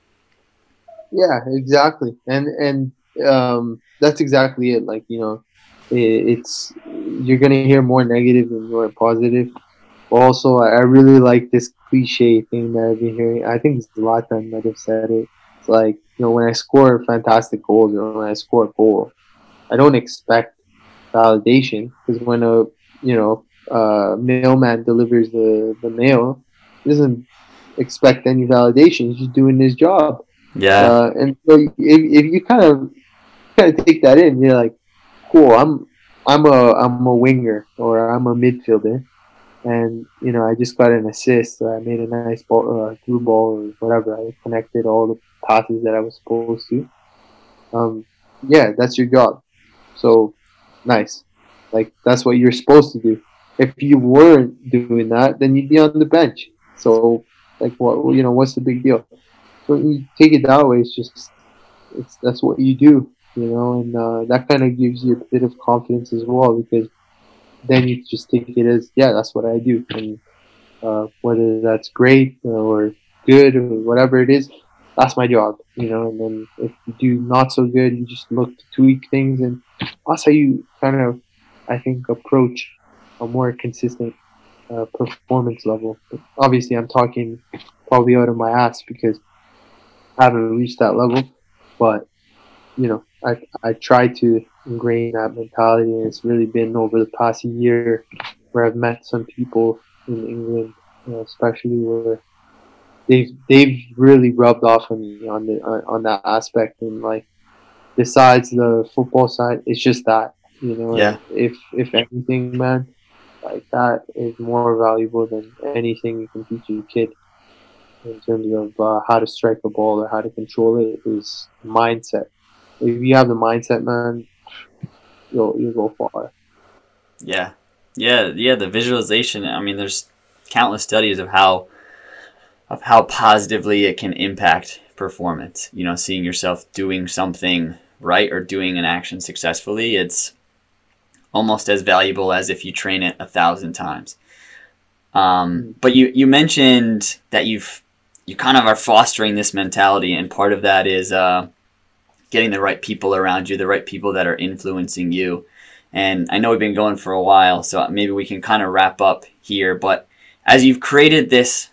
Yeah, exactly. And, and, um, that's exactly it. Like, you know, it, it's, you're going to hear more negative than more positive. Also, I really like this cliche thing that I've been hearing. I think Zlatan might have said it. It's like you know when I score fantastic goals or when I score a goal, I don't expect validation because when a you know uh, mailman delivers the the mail, he doesn't expect any validation. He's just doing his job. Yeah. Uh, and so if, if you kind of kind of take that in, you're like, cool. I'm I'm a I'm a winger or I'm a midfielder, and you know I just got an assist or I made a nice ball, uh, through ball or whatever. I connected all the passes that I was supposed to. Um, yeah, that's your job. So nice. Like that's what you're supposed to do. If you weren't doing that, then you'd be on the bench. So like what you know, what's the big deal? So you take it that way, it's just it's that's what you do, you know, and uh, that kind of gives you a bit of confidence as well because then you just take it as yeah, that's what I do, and uh, whether that's great or good or whatever it is, that's my job, you know. And then if you do not so good, you just look to tweak things, and that's how you kind of, I think, approach a more consistent uh, performance level. But obviously, I'm talking probably out of my ass because I haven't reached that level, but you know, I I try to ingrain that mentality, and it's really been over the past year where I've met some people in England, you know, especially where they've they've really rubbed off on me on the on, that aspect, and like besides the football side, it's just that you know, Yeah. if if anything, man, like that is more valuable than anything you can teach a kid in terms of uh, how to strike a ball or how to control it is mindset. If you have the mindset, man, you'll you'll go far. Yeah. Yeah, yeah, the visualization, I mean there's countless studies of how of how positively it can impact performance. You know, seeing yourself doing something right or doing an action successfully, it's almost as valuable as if you train it a thousand times. Um, but you, you mentioned that you've you kind of are fostering this mentality, and part of that is uh, getting the right people around you, the right people that are influencing you. And I know we've been going for a while, so maybe we can kind of wrap up here. But as you've created this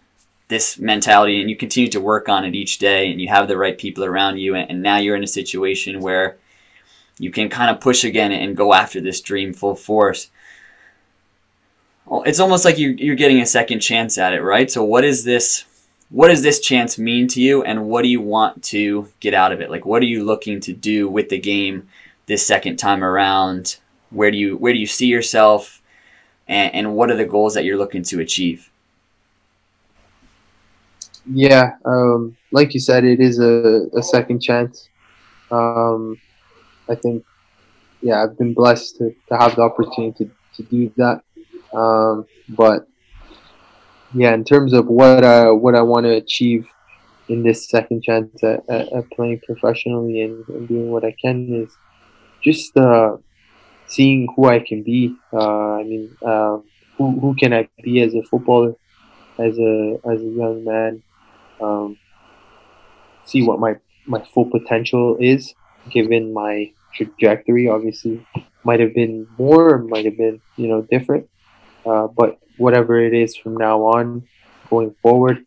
this mentality and you continue to work on it each day, and you have the right people around you, and, and now you're in a situation where you can kind of push again and go after this dream full force. It's almost like you, you're getting a second chance at it, right? So what is this? What does this chance mean to you, and what do you want to get out of it? Like, what are you looking to do with the game this second time around? Where do you where do you see yourself, and, and what are the goals that you're looking to achieve? Yeah, um, like you said, it is a, a second chance. Um, I think, yeah, I've been blessed to, to have the opportunity to, to do that. Um, but yeah, in terms of what I what I want to achieve in this second chance at, at, playing professionally and, and doing what I can is just uh, seeing who I can be. Uh, I mean, uh, who who can I be as a footballer, as a as a young man. Um, see what my my full potential is, given my trajectory. Obviously, might have been more, might have been you know different. Uh, but whatever it is from now on, going forward,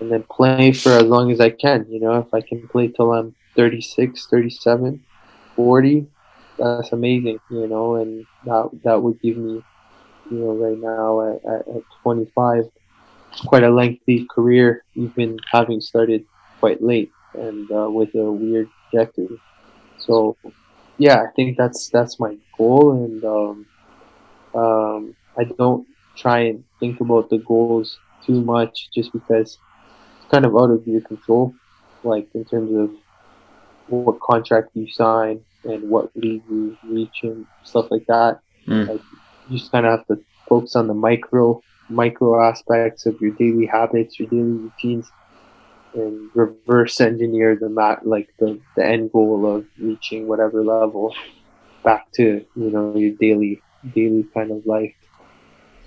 and then play for as long as I can. You know, if I can play till I'm 36, 37, 40, that's amazing. You know, and that that would give me, you know, right now at, at, at 25, quite a lengthy career, even having started quite late and uh, with a weird trajectory. So, yeah, I think that's that's my goal, and um, um, I don't try and think about the goals too much, just because it's kind of out of your control, like in terms of what contract you sign and what league you reach and stuff like that. Mm. Like, you just kind of have to focus on the micro micro aspects of your daily habits, your daily routines, and reverse engineer the mat like the, the end goal of reaching whatever level back to you know your daily daily kind of life.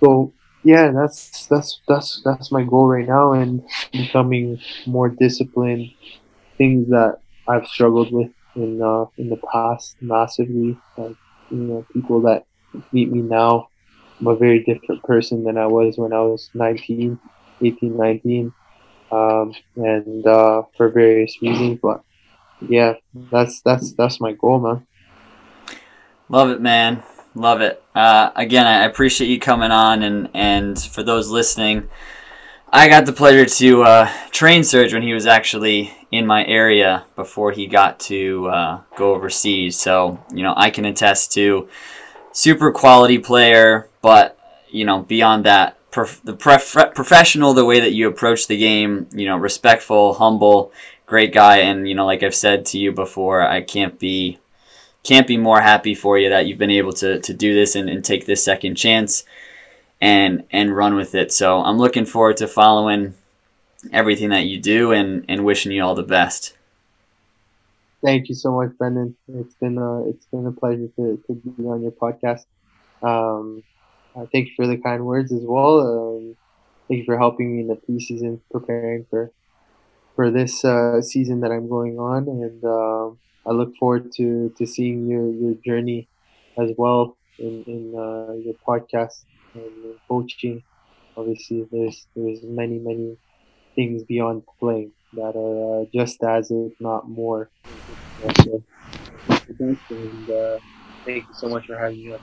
So yeah, that's that's that's that's my goal right now, and becoming more disciplined. Things that I've struggled with in uh, in the past massively. Like you know, people that meet me now, I'm a very different person than I was when I was 19. 18, 19, um, and uh, for various reasons. But yeah, that's that's that's my goal, man. Love it, man. Love it. Uh, again, I appreciate you coming on, and and for those listening, I got the pleasure to uh, train Serge when he was actually in my area before he got to uh, go overseas. So you know, I can attest to super quality player, but you know, beyond that, prof- the prof- professional, the way that you approach the game, you know, respectful, humble, great guy, and you know, like I've said to you before, I can't be can't be more happy for you that you've been able to to do this and, and take this second chance and and run with it. So I'm looking forward to following everything that you do and and wishing you all the best. Thank you so much, Brendan. It's been a it's been a pleasure to, to be on your podcast. Um, uh, thank you for the kind words as well. Um, thank you for helping me in the preseason, preparing for for this uh, season that I'm going on, and uh, I look forward to, to seeing your, your journey as well in, in uh, your podcast and coaching. Obviously, there's there's many many things beyond playing that are uh, just as, if not more. And uh, thank you so much for having me.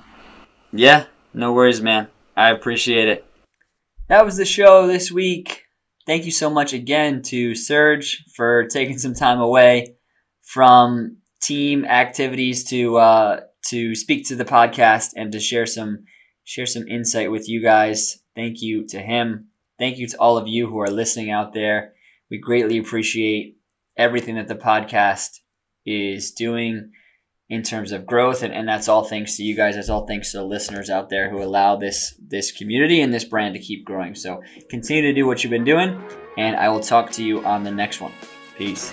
Yeah, no worries, man. I appreciate it. That was the show this week. Thank you so much again to Serge for taking some time away from team activities to uh, to speak to the podcast and to share some share some insight with you guys. Thank you to him. Thank you to all of you who are listening out there. We greatly appreciate everything that the podcast is doing in terms of growth and, and that's all thanks to you guys that's all thanks to the listeners out there who allow this this community and this brand to keep growing so continue to do what you've been doing and i will talk to you on the next one peace